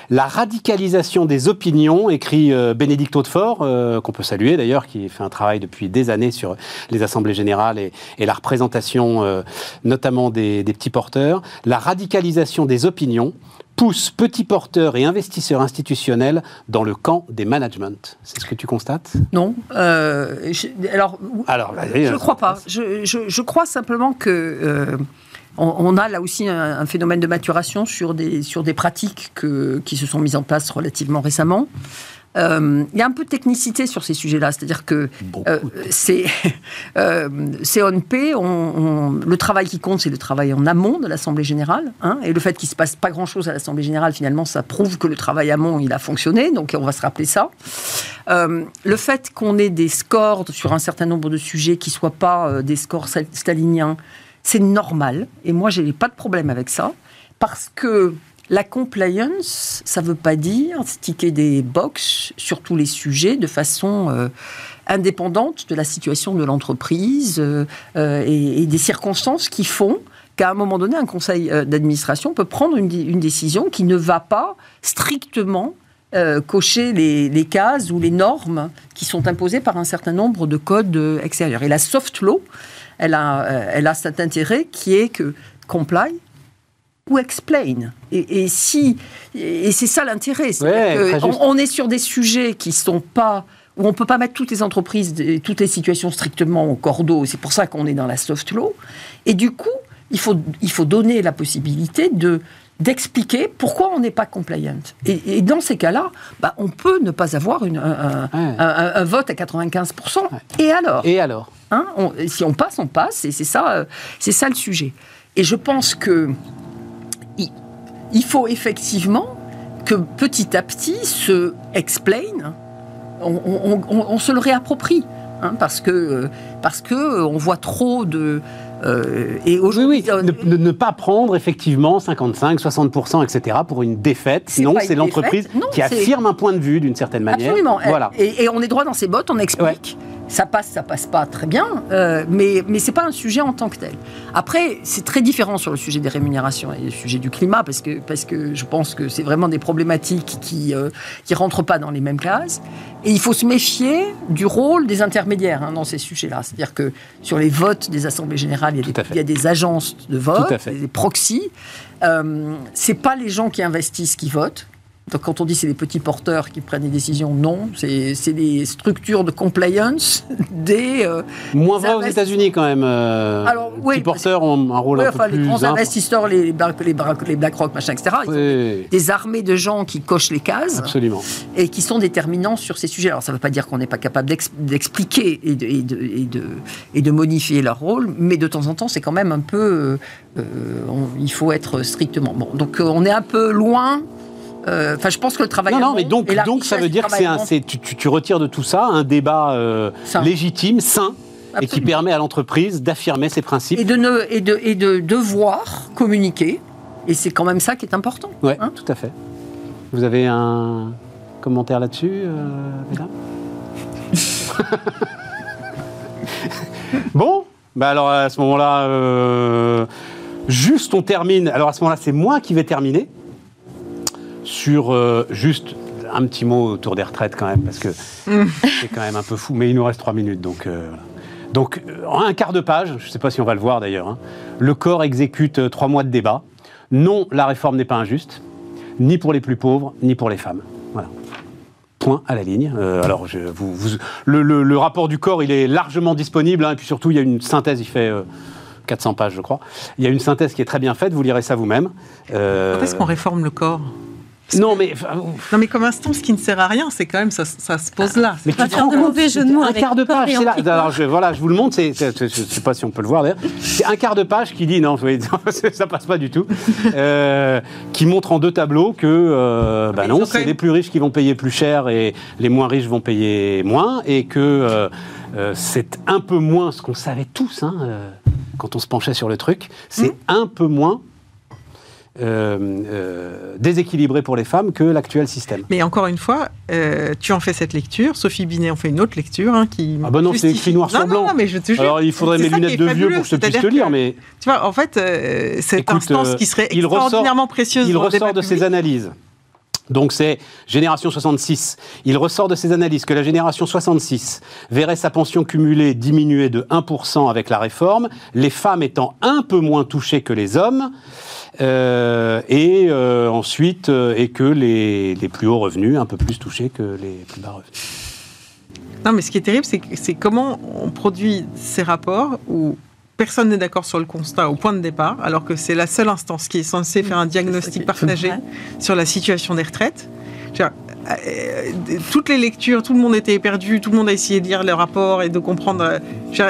La radicalisation des opinions, écrit euh, Bénédicte Hautefort, euh, qu'on peut saluer d'ailleurs, qui fait un travail depuis des années sur les assemblées générales et, et la représentation euh, notamment des, des petits porteurs. La radicalisation des opinions pousse petits porteurs et investisseurs institutionnels dans le camp des managements. C'est ce que tu constates? Non. Euh, je- alors, Je ne crois pas. Je, je- je crois simplement que on, on a là aussi un, un phénomène de maturation sur des, sur des pratiques que- qui se sont mises en place relativement récemment. Euh, Il y a un peu de technicité sur ces sujets-là, c'est-à-dire que euh, c'est euh, CONP, on, on- le travail qui compte, c'est le travail en amont de l'Assemblée générale, hein, et le fait qu'il se passe pas grand-chose à l'Assemblée générale, finalement, ça prouve que le travail amont, il a fonctionné, donc on va se rappeler ça. Le fait qu'on ait des scores sur un certain nombre de sujets qui soient pas des scores stal- staliniens, c'est normal, et moi, j'ai pas de problème avec ça, parce que la compliance, ça ne veut pas dire sticker des box sur tous les sujets de façon euh, indépendante de la situation de l'entreprise euh, euh, et, des circonstances qui font qu'à un moment donné, un conseil d'administration peut prendre une, décision qui ne va pas strictement cocher les, les cases ou les normes qui sont imposées par un certain nombre de codes extérieurs. Et la soft law, elle a, euh, elle a cet intérêt qui est que comply ou explain. Et, et si, et c'est ça l'intérêt. Ouais, on, on est sur des sujets qui sont pas où on peut pas mettre toutes les entreprises, toutes les situations strictement au cordeau. C'est pour ça qu'on est dans la soft law. Et du coup, il faut, il faut donner la possibilité de d'expliquer pourquoi on n'est pas compliant. Et, et dans ces cas-là, bah, on peut ne pas avoir une, un, un- Ouais. un- un vote à 95%. Et alors Et alors Hein, on- si on passe, on passe, et c'est ça, euh, c'est ça le sujet. Et je pense que il, il faut effectivement que petit à petit se explain, on, on- on- on se le réapproprie, hein, parce que euh, parce que euh, on voit trop de euh, et aujourd'hui oui. Ne, pas prendre effectivement 55, 60%, etc. pour une défaite. Pas c'est l'entreprise. Non, qui affirme un point de vue d'une certaine manière. Absolument. Voilà. Et, et on est droit dans ses bottes, on explique. Ça passe, ça passe pas très bien, euh, mais, mais c'est pas un sujet en tant que tel. Après, c'est très différent sur le sujet des rémunérations et le sujet du climat, parce que, parce que je pense que c'est vraiment des problématiques qui euh, qui rentrent pas dans les mêmes cases. Et il faut se méfier du rôle des intermédiaires hein, dans ces sujets-là. C'est-à-dire que sur les votes des assemblées générales, il y a, des, fait. il y a des agences de vote, des proxys. Euh, c'est pas les gens qui investissent qui votent. Donc quand on dit c'est les petits porteurs qui prennent les décisions, non, c'est des structures de compliance des... euh, Moins Les vrai aux États-Unis quand même. euh, Alors, les oui, petits porteurs ont un rôle ouais, un enfin, peu les plus grands important. investisseurs, les, les, les, les BlackRock, machin, etc. ils ont Oui, des armées de gens qui cochent les cases absolument. et qui sont déterminants sur ces sujets. Alors, ça ne veut pas dire qu'on n'est pas capable d'ex- d'expliquer et de, et, de, et, de, et de modifier leur rôle, mais de temps en temps, c'est quand même un peu. euh, on- il faut être strictement. Bon, donc, on est un peu loin. Euh, Enfin, je pense que le travail. Non, non, mais donc, donc ça veut dire que un, tu, tu- tu retires de tout ça un débat euh, Sain. légitime, sain, et qui permet à l'entreprise d'affirmer ses principes. Et de, ne, et, de, et de devoir communiquer. Et c'est quand même ça qui est important. Ouais, hein. tout à fait. Vous avez un commentaire là-dessus, euh, mesdames? Bon, bah alors à ce moment-là, euh, juste on termine. Alors à ce moment-là, c'est moi qui vais terminer sur euh, juste un petit mot autour des retraites quand même, parce que c'est quand même un peu fou. Mais il nous reste trois minutes, donc. euh, voilà. Donc, euh, en un quart de page, je ne sais pas si on va le voir d'ailleurs, hein, le corps exécute trois mois de débat. Non, la réforme n'est pas injuste, ni pour les plus pauvres, ni pour les femmes. Voilà. Point à la ligne. Euh, alors, je, vous, vous- le, le- le rapport du corps, il est largement disponible, hein, et puis surtout, il y a une synthèse, il fait euh, 400 pages, je crois. Il y a une synthèse qui est très bien faite, vous lirez ça vous-même. Euh, Quand est-ce qu'on réforme le corps? Non, mais... Non, mais comme instant, ce qui ne sert à rien, c'est quand même ça, ça se pose là. Mais tu te rends compte, un quart de page. c'est là. Alors je, voilà, je vous le montre. C'est, je ne sais pas si on peut le voir d'ailleurs. C'est un quart de page qui dit non, ça passe pas du tout. Euh, qui montre en deux tableaux que euh, bah non, c'est les plus riches qui vont payer plus cher et les moins riches vont payer moins et que euh, c'est un peu moins ce qu'on savait tous hein, quand on se penchait sur le truc. C'est Mmh. un peu moins. Euh, euh, déséquilibré pour les femmes que l'actuel système. Mais encore une fois, euh, tu en fais cette lecture, Sophie Binet en fait une autre lecture hein, qui. Ah bah non, c'est écrit noir sur Non, non, blanc. non, mais je te jure. Alors il faudrait mes lunettes de vieux pour que je puisse te lire, mais Tu vois, en fait, cette Écoute, instance qui serait ressort- extraordinairement précieuse il ressort de ses analyses. Donc c'est Génération 66. Il ressort de ses analyses que la Génération 66 verrait sa pension cumulée diminuer de 1% avec la réforme, les femmes étant un peu moins touchées que les hommes, euh, et euh, ensuite, euh, et que les, les plus hauts revenus un peu plus touchés que les plus bas revenus. Non, mais ce qui est terrible, c'est comment on produit ces rapports où personne n'est d'accord sur le constat au point de départ, alors que c'est la seule instance qui est censée faire un diagnostic partagé sur la situation des retraites. Dire, euh, toutes les lectures, tout le monde était perdu, tout le monde a essayé de lire les rapports et de comprendre. euh,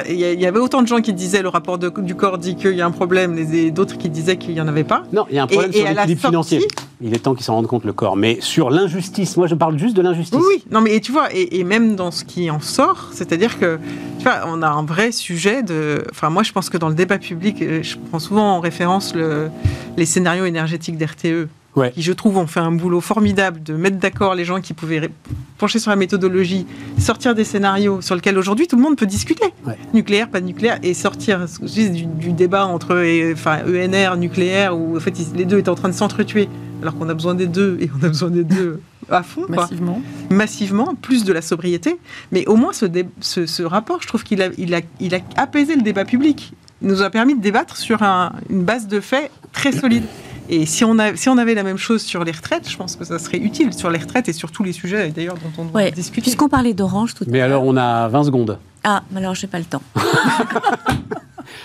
Il y avait autant de gens qui disaient le rapport de- du corps dit qu'il y a un problème, et d'autres qui disaient qu'il n'y en avait pas. Non, il y a un problème Et- sur l'équilibre sortie- financier. Il est temps qu'ils s'en rendent compte, le corps. Mais sur l'injustice, moi je parle juste de l'injustice. Oui, non, mais et tu vois, et, même dans ce qui en sort, c'est-à-dire que, tu vois, on a un vrai sujet de. Enfin, moi, je pense que dans le débat public, je prends souvent en référence le, les scénarios énergétiques d'RTE. Ouais. Qui, je trouve, ont fait un boulot formidable de mettre d'accord les gens qui pouvaient pencher sur la méthodologie, sortir des scénarios sur lesquels aujourd'hui tout le monde peut discuter. Ouais. Nucléaire, pas nucléaire, et sortir dis, du, du débat entre enfin, ENR, nucléaire, où en fait ils- les deux étaient en train de s'entretuer, alors qu'on a besoin des deux, et on a besoin des deux à fond. quoi Massivement. massivement, plus de la sobriété. Mais au moins, ce, dé- ce, ce rapport, je trouve qu'il a, il a, il a apaisé le débat public. Il nous a permis de débattre sur un- une base de faits très solide. Et si on, a, si on avait la même chose sur les retraites, je pense que ça serait utile sur les retraites et sur tous les sujets d'ailleurs dont on doit Ouais. discuter. Puisqu'on parlait d'orange tout à Mais l'heure. alors on a 20 secondes. Ah, mais alors j'ai pas le temps.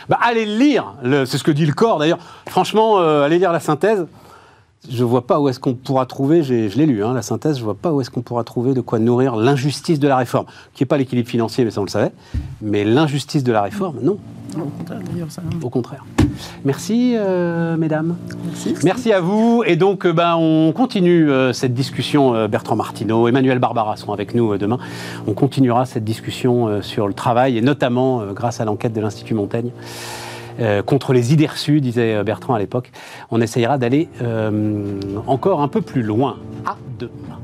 Bah, allez le lire, c'est ce que dit le corps d'ailleurs. Franchement, euh, allez lire la synthèse. Je vois pas où est-ce qu'on pourra trouver, je l'ai lu, hein, la synthèse, je vois pas où est-ce qu'on pourra trouver de quoi nourrir l'injustice de la réforme, qui n'est pas l'équilibre financier, mais ça on le savait, mais l'injustice de la réforme, non, Au contraire, d'ailleurs, ça. au contraire. Merci, euh, mesdames. Merci. Merci à vous. Et donc, euh, ben, on continue euh, cette discussion. euh, Bertrand Martineau, Emmanuel Barbara sont avec nous demain. On continuera cette discussion euh, sur le travail et notamment euh, grâce à l'enquête de l'Institut Montaigne. Euh, contre les idées reçues, disait euh, Bertrand à l'époque. On essayera d'aller euh, encore un peu plus loin. À demain.